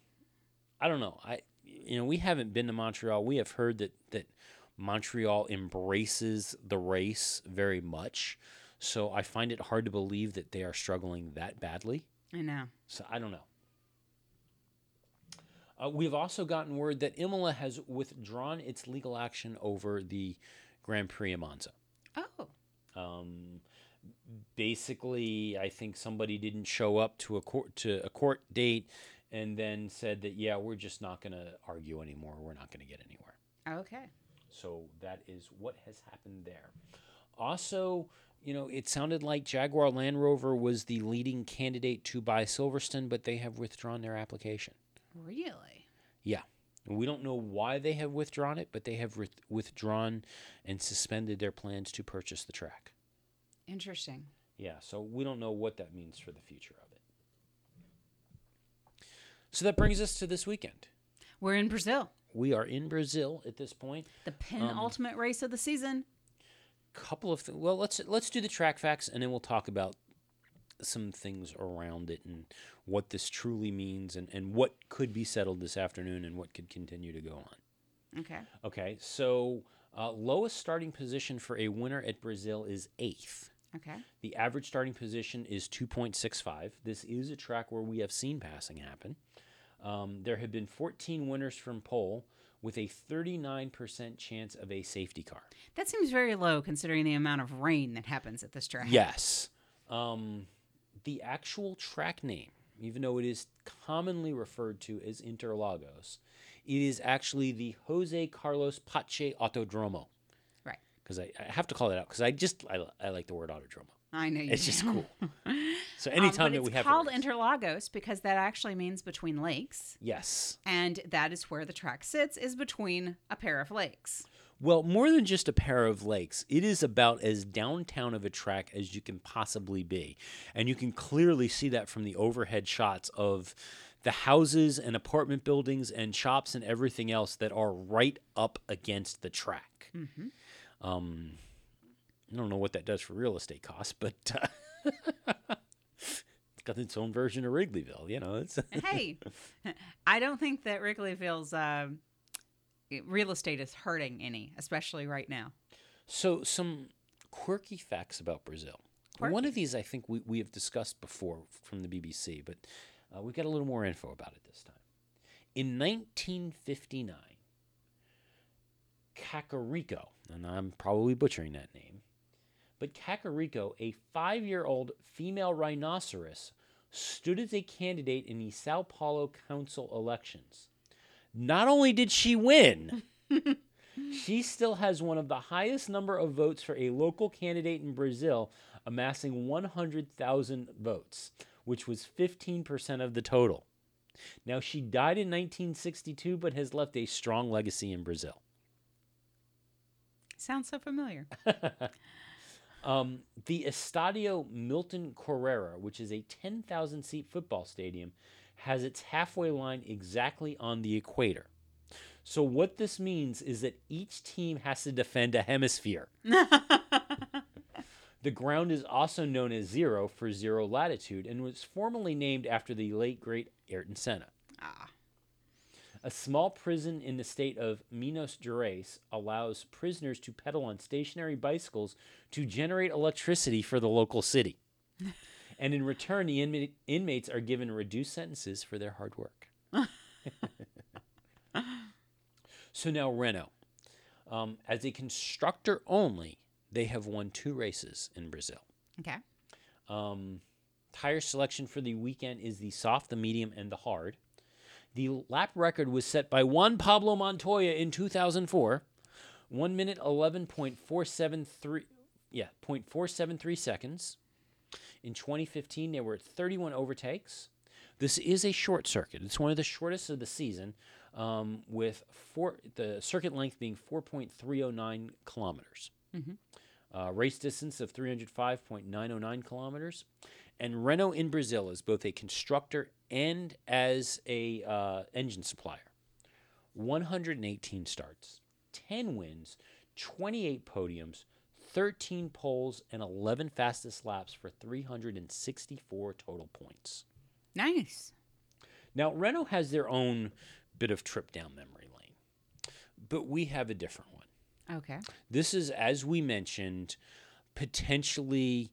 S1: I don't know. I you know we haven't been to Montreal. We have heard that that Montreal embraces the race very much. So I find it hard to believe that they are struggling that badly.
S2: I know.
S1: So I don't know. Uh, we've also gotten word that Imola has withdrawn its legal action over the Grand Prix of Monza.
S2: Oh,
S1: Um, basically, I think somebody didn't show up to a court to a court date, and then said that yeah, we're just not going to argue anymore. We're not going to get anywhere.
S2: okay.
S1: So that is what has happened there. Also, you know, it sounded like Jaguar Land Rover was the leading candidate to buy Silverstone, but they have withdrawn their application.
S2: Really?
S1: Yeah. we don't know why they have withdrawn it, but they have with- withdrawn and suspended their plans to purchase the track.
S2: Interesting.
S1: Yeah, so we don't know what that means for the future. So that brings us to this weekend.
S2: We're in Brazil.
S1: We are in Brazil at this point.
S2: The penultimate race of the season.
S1: Couple of th- well, let's let's do the track facts and then we'll talk about some things around it and what this truly means and, and what could be settled this afternoon and what could continue to go on.
S2: Okay.
S1: Okay, so uh, lowest starting position for a winner at Brazil is eighth.
S2: Okay.
S1: The average starting position is 2.65. This is a track where we have seen passing happen. Um, there have been 14 winners from pole with a 39% chance of a safety car.
S2: That seems very low considering the amount of rain that happens at this track.
S1: Yes. Um, the actual track name, even though it is commonly referred to as Interlagos, it is actually the Jose Carlos Pace Autodromo.
S2: Right.
S1: Because I, I have to call it out because I just I, I like the word Autodromo.
S2: I know you
S1: It's just cool. [LAUGHS] So
S2: Um,
S1: anytime
S2: but
S1: that we have
S2: called Interlagos because that actually means between lakes,
S1: yes.
S2: and that is where the track sits, is between a pair of lakes.
S1: Well, more than just a pair of lakes, it is about as downtown of a track as you can possibly be. And you can clearly see that from the overhead shots of the houses and apartment buildings and shops and everything else that are right up against the track. Um, I don't know what that does for real estate costs, but uh, it's [LAUGHS] got its own version of Wrigleyville. You know, it's [LAUGHS]
S2: hey, I don't think that Wrigleyville's uh, real estate is hurting any, especially right now.
S1: So, some quirky facts about Brazil. One of these I think we, we have discussed before from the BBC, but uh, we've got a little more info about it this time. In 1959, Cacareco, and I'm probably butchering that name, but Cacareco, a five year old female rhinoceros, stood as a candidate in the Sao Paulo council elections. Not only did she win, [LAUGHS] she still has one of the highest number of votes for a local candidate in Brazil, amassing 100,000 votes, which was 15% of the total. Now, she died in 1962, but has left a strong legacy in Brazil.
S2: Sounds so familiar. [LAUGHS]
S1: Um, the Estadio Milton Correa, which is a 10,000 seat football stadium, has its halfway line exactly on the equator. So, what this means is that each team has to defend a hemisphere. [LAUGHS] The ground is also known as Zero for zero latitude and was formerly named after the late great Ayrton Senna.
S2: ah,
S1: A small prison in the state of Minas Gerais allows prisoners to pedal on stationary bicycles to generate electricity for the local city. [LAUGHS] and in return, the inma- inmates are given reduced sentences for their hard work. [LAUGHS] so now, Renault. Um, as a constructor only, they have won two races in Brazil.
S2: okay.
S1: Um, tire selection for the weekend is the soft, the medium, and the hard. The lap record was set by Juan Pablo Montoya in 2004, one minute 11.473, yeah, 0.473 seconds. In 2015, there were 31 overtakes. This is a short circuit. It's one of the shortest of the season, um, with four the circuit length being 4.309 kilometers uh, race distance of 305.909 kilometers. And Renault in Brazil is both a constructor and as a uh, engine supplier. 118 starts, 10 wins, 28 podiums, 13 poles, and 11 fastest laps for 364 total points.
S2: Nice.
S1: Now, Renault has their own bit of trip down memory lane, but we have a different one.
S2: Okay.
S1: This is, as we mentioned, potentially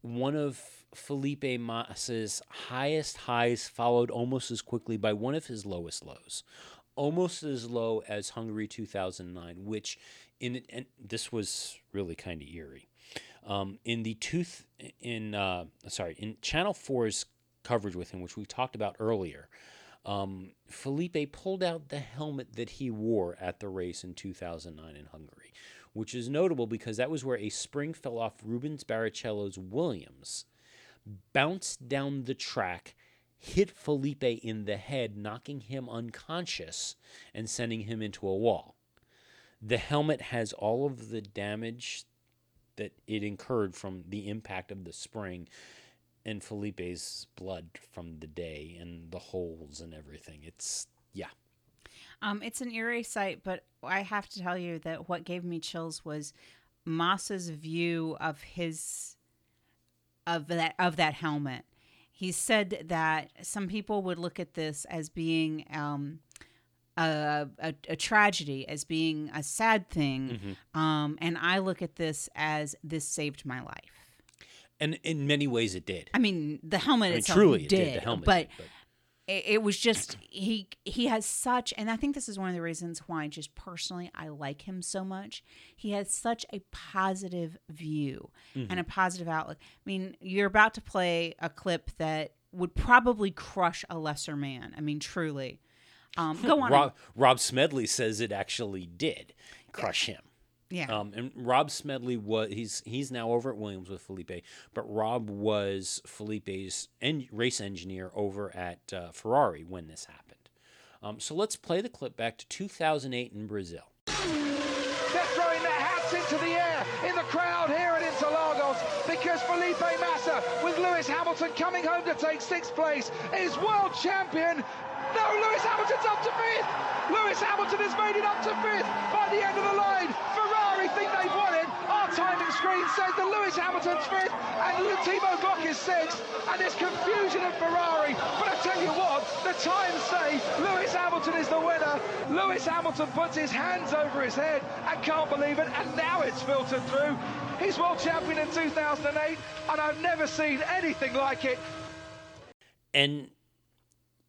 S1: one of Felipe Massa's highest highs, followed almost as quickly by one of his lowest lows. Almost as low as Hungary 2009, which in and this was really kind of eerie. Um, in the tooth in uh, sorry in Channel 4's coverage with him, which we talked about earlier, um, Felipe pulled out the helmet that he wore at the race in 2009 in Hungary, which is notable because that was where a spring fell off Rubens Barrichello's Williams, bounced down the track, hit Felipe in the head, knocking him unconscious and sending him into a wall. The helmet has all of the damage that it incurred from the impact of the spring and Felipe's blood from the day and the holes and everything. It's yeah.
S2: Um, it's an eerie sight, but I have to tell you that what gave me chills was Massa's view of his of that of that helmet. He said that some people would look at this as being um, a, a, a tragedy, as being a sad thing, um, and I look at this as this saved my life.
S1: And in many ways it did.
S2: I mean, the helmet
S1: I mean,
S2: itself
S1: truly it
S2: did,
S1: did. The helmet
S2: but
S1: did,
S2: it, it was just he he has such and i think this is one of the reasons why just personally i like him so much. He has such a positive view
S1: Mm-hmm.
S2: and a positive outlook. I mean you're about to play a clip that would probably crush a lesser man. I mean truly. Um, go on.
S1: Rob, Rob Smedley says it actually did crush him.
S2: Yeah
S1: Um, and Rob Smedley was he's he's now over at Williams with Felipe, but Rob was Felipe's en- race engineer over at uh, Ferrari when this happened. Um, so let's play the clip back to 2008 in Brazil.
S3: They're throwing their hats into the air in the crowd here at Interlagos because Felipe Massa, with Lewis Hamilton coming home to take sixth place, is world champion. No, Lewis Hamilton's up to fifth. Lewis Hamilton has made it up to fifth by the end of the line. Ferrari think they've won it. Our timing screen says that Lewis Hamilton's fifth and Timo Glock is sixth. And there's confusion at Ferrari. But I tell you what, the times say Lewis Hamilton is the winner. Lewis Hamilton puts his hands over his head and can't believe it. And now it's filtered through. He's world champion in 2008, and I've never seen anything like it.
S1: And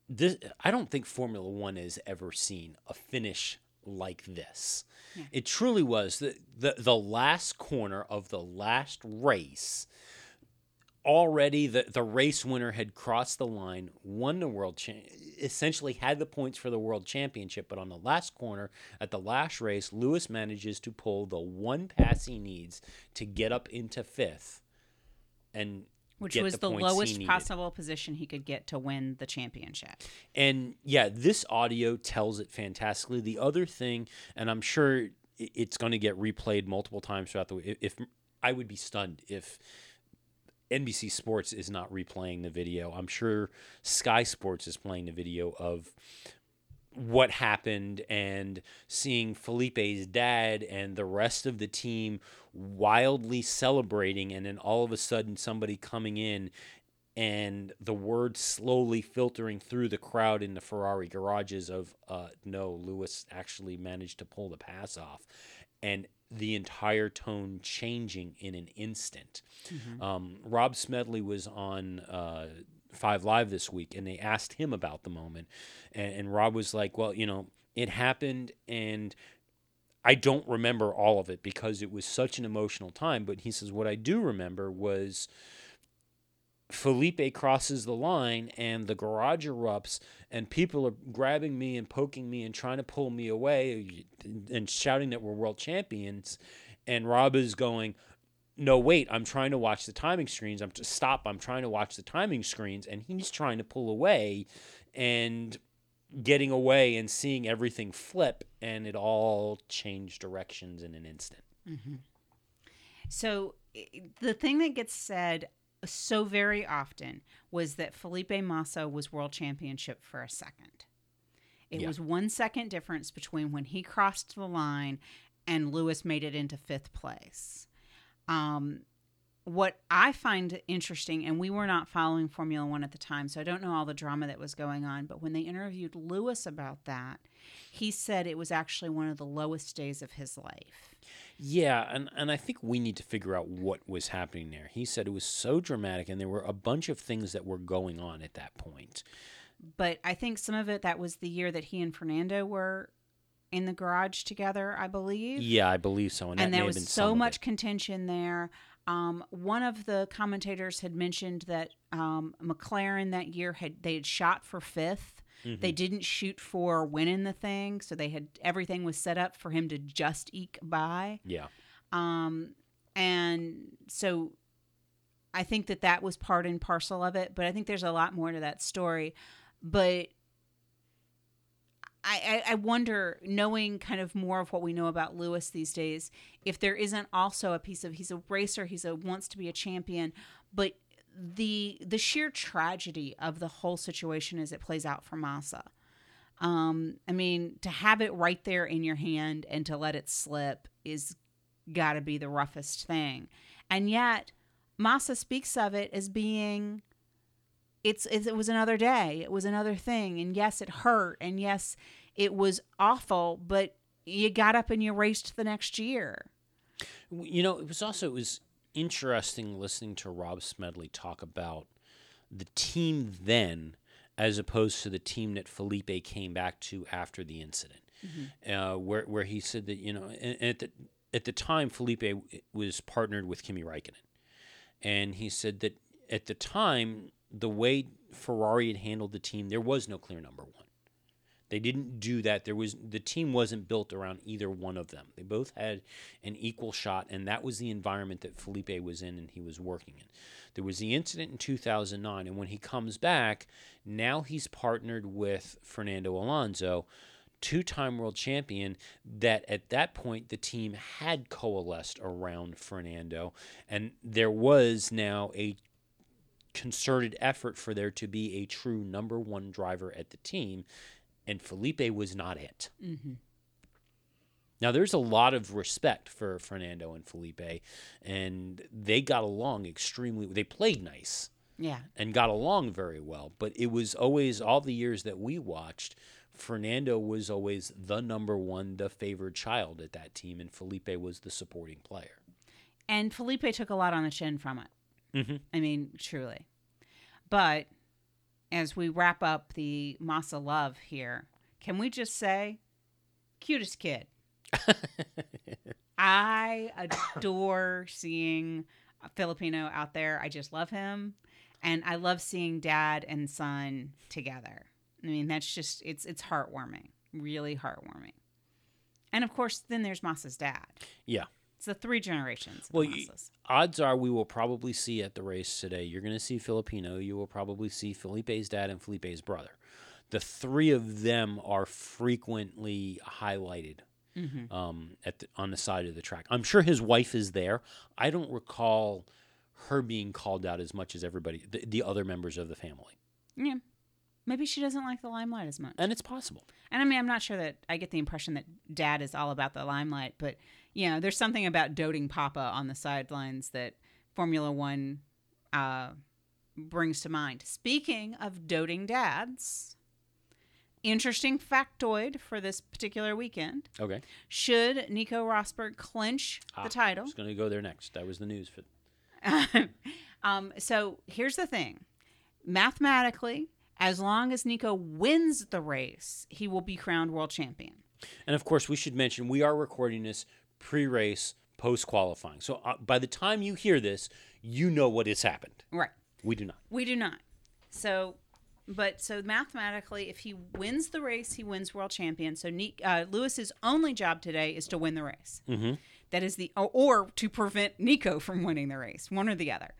S1: this I don't think Formula One has ever seen a finish like this. It truly was the, the the last corner of the last race. Already, the, the race winner had crossed the line, won the world, cha- essentially had the points for the world championship. But on the last corner at the last race, Lewis manages to pull the one pass he needs to get up into fifth, and
S2: which was
S1: the
S2: the, lowest possible position he could get to win the championship
S1: And yeah, this audio tells it fantastically. The other thing, and I'm sure it's going to get replayed multiple times throughout the week. If I would be stunned if NBC Sports is not replaying the video. I'm sure Sky Sports is playing the video of what happened and seeing Felipe's dad and the rest of the team wildly celebrating and then all of a sudden somebody coming in and the word slowly filtering through the crowd in the Ferrari garages of uh, no, Lewis actually managed to pull the pass off, and the entire tone changing in an instant. Um, Rob Smedley was on uh, Five Live this week, and they asked him about the moment, and, and Rob was like, "Well, you know, it happened, and." I don't remember all of it because it was such an emotional time, but he says what I do remember was Felipe crosses the line and the garage erupts and people are grabbing me and poking me and trying to pull me away and shouting that we're world champions and Rob is going no wait I'm trying to watch the timing screens I'm to stop I'm trying to watch the timing screens and he's trying to pull away and getting away and seeing everything flip and it all changed directions in an instant
S2: mm-hmm. So the thing that gets said uh, so very often was that Felipe Massa was world championship for a second. It
S1: Yeah.
S2: was one second difference between when he crossed the line and Lewis made it into fifth place. Um, what I find interesting, and we were not following Formula One at the time, so I don't know all the drama that was going on, but when they interviewed Lewis about that, he said it was actually one of the lowest days of his life.
S1: Yeah, and, and I think we need to figure out what was happening there. He said it was so dramatic, and there were a bunch of things that were going on at that point.
S2: but I think some of it that was the year that he and Fernando were in the garage together, I believe.
S1: Yeah, I believe so. And,
S2: and there was
S1: been
S2: so much contention there. Um, one of the commentators had mentioned that um, McLaren that year had they had shot for 5th
S1: Mm-hmm.
S2: They didn't shoot for winning the thing, so they had everything was set up for him to just eke by.
S1: Yeah,
S2: Um, and so I think that that was part and parcel of it, but I think there's a lot more to that story. But I, I, wonder, knowing kind of more of what we know about Lewis these days, if there isn't also a piece of he's a racer, he's a wants to be a champion, but the the sheer tragedy of the whole situation as it plays out for Massa. Um, I mean, to have it right there in your hand and to let it slip is got to be the roughest thing. And yet, Massa speaks of it as being it's, it was another day. It was another thing. And yes, it hurt and yes, it was awful, but you got up and you raced the next year.
S1: You know, it was also it was interesting listening to Rob Smedley talk about the team then as opposed to the team that Felipe came back to after the incident, mm-hmm. uh, where where he said that you know at the at the time Felipe was partnered with Kimi Raikkonen, and he said that at the time the way Ferrari had handled the team, there was no clear number one. They didn't do that. There was the team wasn't built around either one of them. They both had an equal shot, and that was the environment that Felipe was in and he was working in. There was the incident in 2009, and when he comes back, now he's partnered with Fernando Alonso, two-time world champion. That at that point the team had coalesced around Fernando, and there was now a concerted effort for there to be a true number one driver at the team and Felipe was not it. Mm-hmm. Now, there's a lot of respect for Fernando and Felipe, and they got along extremely. They played nice,
S2: yeah,
S1: and got along very well. But it was always all the years that we watched. Fernando was always the number one, the favored child at that team, and Felipe was the supporting player.
S2: And Felipe took a lot on the chin from it.
S1: Mm-hmm.
S2: I mean, truly. But as we wrap up the Massa love here, can we just say, cutest kid? [LAUGHS] I adore seeing Felipinho out there. I just love him, and I love seeing dad and son together. I mean, that's just it's it's heartwarming, really heartwarming. And of course, then there's Massa's dad.
S1: Yeah.
S2: It's the three generations.
S1: Well, odds are we will probably see at the race today. You're going to see Felipinho. You will probably see Felipe's dad and Felipe's brother. The three of them are frequently highlighted mm-hmm. um, at the, on the side of the track. I'm sure his wife is there. I don't recall her being called out as much as everybody, the, the other members of the family.
S2: Yeah. Maybe she doesn't like the limelight as much.
S1: And it's possible.
S2: And I mean, I'm not sure that I get the impression that dad is all about the limelight, but you know, there's something about doting Papa on the sidelines that Formula One uh, brings to mind. Speaking of doting dads, interesting factoid for this particular weekend.
S1: Okay.
S2: Should Nico Rosberg clinch ah, the title? I
S1: was going to go there next. That was the news for. [LAUGHS]
S2: um, so here's the thing mathematically, as long as Nico wins the race, he will be crowned world champion.
S1: And of course, we should mention we are recording this pre race, post qualifying. So uh, by the time you hear this, you know what has happened.
S2: Right.
S1: We do not.
S2: We do not. So, but so mathematically, if he wins the race, he wins world champion. So uh, Lewis's only job today is to win the race.
S1: Mm-hmm.
S2: That is the or, or, to prevent Nico from winning the race, one or the other.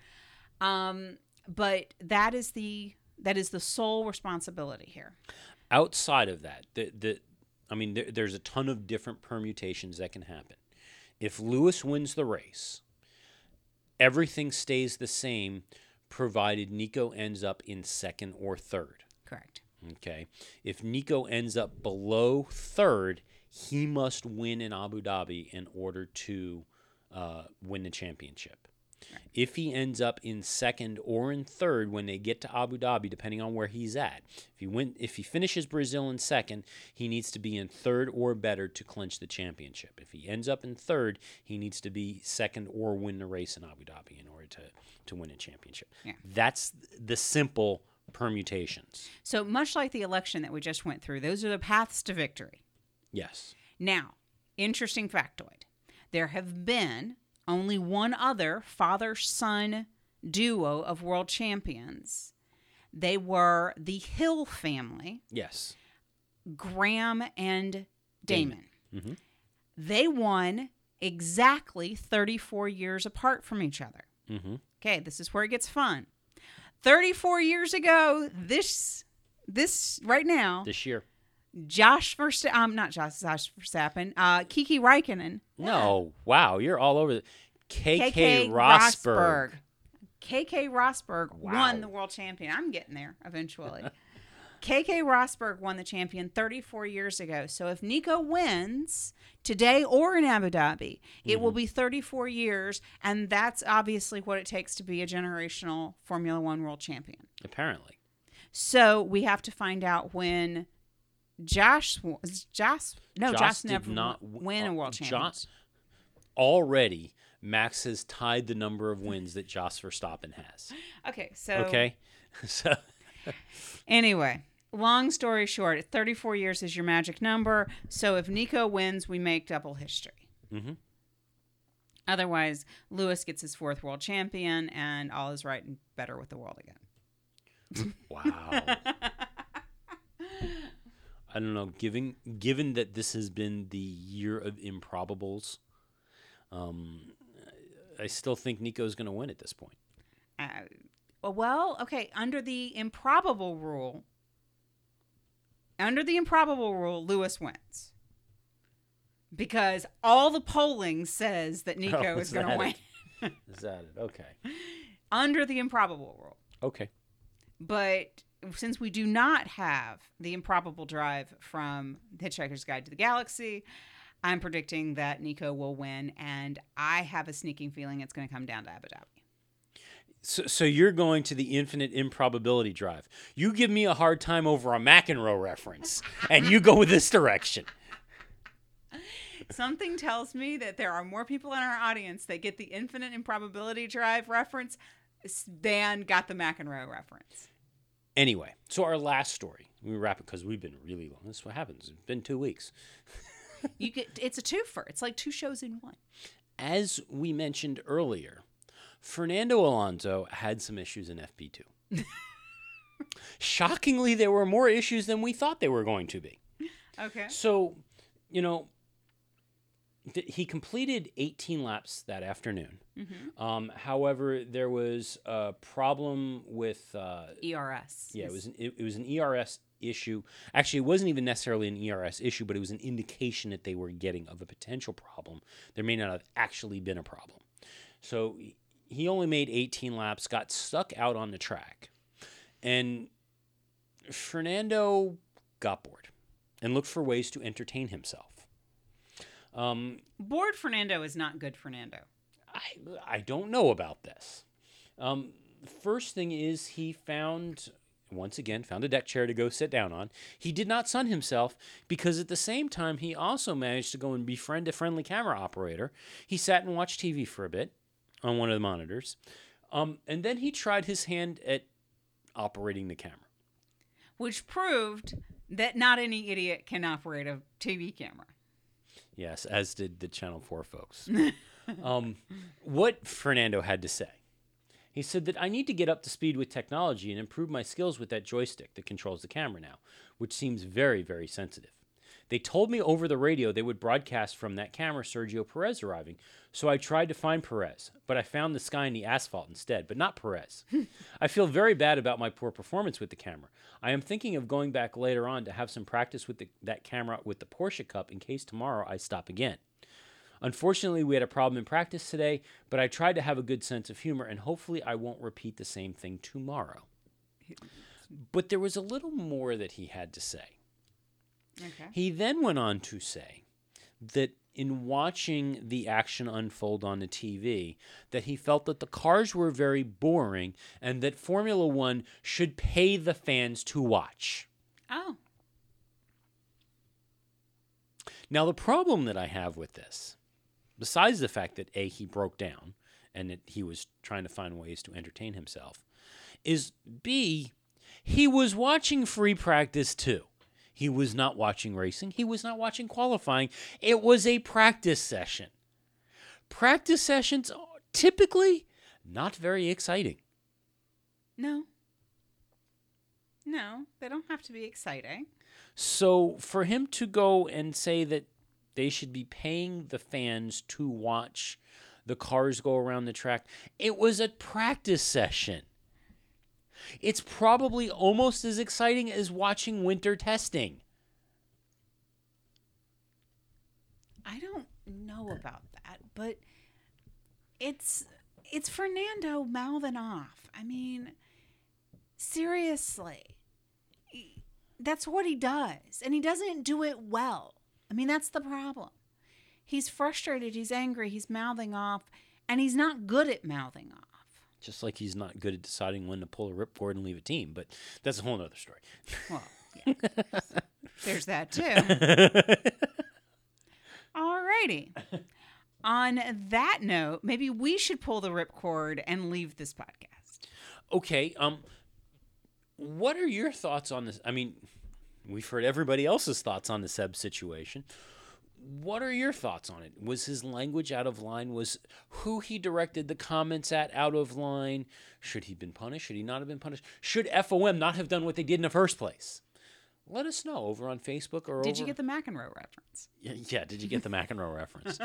S2: Um, but that is the that is the sole responsibility here.
S1: Outside of that, the the I mean, there, there's a ton of different permutations that can happen. If Lewis wins the race, everything stays the same provided Nico ends up in second or third.
S2: Correct.
S1: Okay. If Nico ends up below third, he must win in Abu Dhabi in order to uh, win the championship. Right. If he ends up in second or in third when they get to Abu Dhabi, depending on where he's at, if he win, if he finishes Brazil in second, he needs to be in third or better to clinch the championship. If he ends up in third, he needs to be second or win the race in Abu Dhabi in order to to win a championship.
S2: Yeah.
S1: That's the simple permutations.
S2: So much like the election that we just went through, those are the paths to victory.
S1: Yes.
S2: Now, interesting factoid. There have been only one other father son duo of world champions. They were the Hill family.
S1: Yes.
S2: Graham and Damon.
S1: Damon. Mm-hmm.
S2: They won exactly 34 years apart from each other.
S1: Mm-hmm.
S2: Okay, this is where it gets fun. 34 years ago, this this right now,
S1: This year.
S2: Josh Verstappen, um, not Josh, Josh Verstappen, uh, Kiki Raikkonen,
S1: No. Wow. You're all over the Keke,
S2: Keke
S1: Rosberg.
S2: Rosberg. Keke Rosberg
S1: Wow.
S2: won the world champion. I'm getting there eventually. [LAUGHS] Keke Rosberg won the champion 34 years ago. So if Nico wins today or in Abu Dhabi, it
S1: Mm-hmm.
S2: will be 34 years. And that's obviously what it takes to be a generational Formula One world champion.
S1: Apparently.
S2: So we have to find out when Josh, Josh, no,
S1: Josh
S2: Josh,
S1: did
S2: never
S1: not
S2: w- win a
S1: uh,
S2: world
S1: Josh-
S2: champion.
S1: Already, Max has tied the number of wins that Jos Verstappen has.
S2: Okay, so
S1: Okay. [LAUGHS] so
S2: Anyway, long story short, 34 years is your magic number. So if Nico wins, we make double history.
S1: Mhm.
S2: Otherwise, Lewis gets his fourth world champion, and all is right and better with the world again.
S1: wow. [LAUGHS] I don't know. Given given that this has been the year of improbables, um, I still think Nico's going to win at this point.
S2: Uh, well, okay, under the improbable rule, under the improbable rule, Lewis wins. Because all the polling says that [LAUGHS] Nico
S1: Oh,
S2: is
S1: is
S2: going to win.
S1: is that it? Okay. [LAUGHS]
S2: under the improbable rule.
S1: Okay.
S2: But since we do not have the improbable drive from Hitchhiker's Guide to the Galaxy, I'm predicting that Nico will win, and I have a sneaking feeling it's going to come down to Abu Dhabi.
S1: So, so you're going to the infinite improbability drive. You give me a hard time over a McEnroe reference, and you go with this direction.
S2: Something tells me that there are more people in our audience that get the infinite improbability drive reference than got the McEnroe reference.
S1: Anyway, so our last story. We wrap it because we've been really long. This is what happens. It's been two weeks.
S2: You get it's a twofer. It's like two shows in one.
S1: As we mentioned earlier, Fernando Alonso had some issues in FP2. Shockingly, there were more issues than we thought they were going to be.
S2: Okay.
S1: So, you know, he completed 18 laps that afternoon. Um, however, there was a problem with. Uh,
S2: ERS.
S1: yeah, it was an, it, it was an ERS issue. Actually, it wasn't even necessarily an ERS issue, but it was an indication that they were getting of a potential problem. There may not have actually been a problem. So he only made 18 laps, got stuck out on the track, and Fernando got bored and looked for ways to entertain himself. Um,
S2: Bored Fernando is not good Fernando.
S1: I, I don't know about this. Um, first thing is he found once again found a deck chair to go sit down on. He did not sun himself because at the same time he also managed to go and befriend a friendly camera operator. He sat and watched TV for a bit on one of the monitors, um, and then he tried his hand at operating the camera.
S2: which proved that not any idiot can operate a TV camera.
S1: Yes, as did the Channel 4 folks. [LAUGHS] um, what Fernando had to say. He said that I need to get up to speed with technology and improve my skills with that joystick that controls the camera now, which seems very, very sensitive. They told me over the radio they would broadcast from that camera Sergio Perez arriving, so I tried to find Perez, but I found the sky and the asphalt instead, but not Perez. [LAUGHS] I feel very bad about my poor performance with the camera. I am thinking of going back later on to have some practice with the, that camera with the Porsche Cup in case tomorrow I stop again. Unfortunately, we had a problem in practice today, but I tried to have a good sense of humor and hopefully I won't repeat the same thing tomorrow. But there was a little more that he had to say.
S2: Okay.
S1: He then went on to say that in watching the action unfold on the TV, that he felt that the cars were very boring and that Formula One should pay the fans to watch.
S2: Oh,
S1: Now, the problem that I have with this, besides the fact that A, he broke down and that he was trying to find ways to entertain himself, is B, he was watching free practice too. He was not watching racing, he was not watching qualifying. It was a practice session. Practice sessions are typically not very exciting.
S2: no. No, they don't have to be exciting.
S1: So for him to go and say that they should be paying the fans to watch the cars go around the track. It was a practice session. It's probably almost as exciting as watching winter testing.
S2: I don't know about that, but it's it's Fernando mouthing off. I mean, seriously. That's what he does, and he doesn't do it well. I mean, that's the problem. He's frustrated, he's angry, he's mouthing off, and he's not good at mouthing off.
S1: Just like he's not good at deciding when to pull a ripcord and leave a team, but that's a whole other story.
S2: Well, [LAUGHS] yeah. There's that too. Alrighty. On that note, maybe we should pull the ripcord and leave this podcast.
S1: Okay, um what are your thoughts on this? I mean, we've heard everybody else's thoughts on the Seb situation. What are your thoughts on it? Was his language out of line? Was who he directed the comments at out of line? Should he have been punished? Should he not have been punished? Should FOM not have done what they did in the first place? Let us know over on Facebook or
S2: Did
S1: over
S2: you get the McEnroe reference?
S1: Yeah, yeah, did you get the McEnroe reference?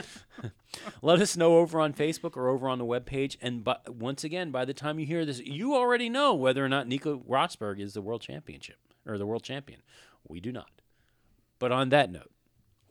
S1: [LAUGHS] Let us know over on Facebook or over on the webpage. And but once again, by the time you hear this, you already know whether or not Nico Rosberg is the world championship or the world champion. We do not. But on that note,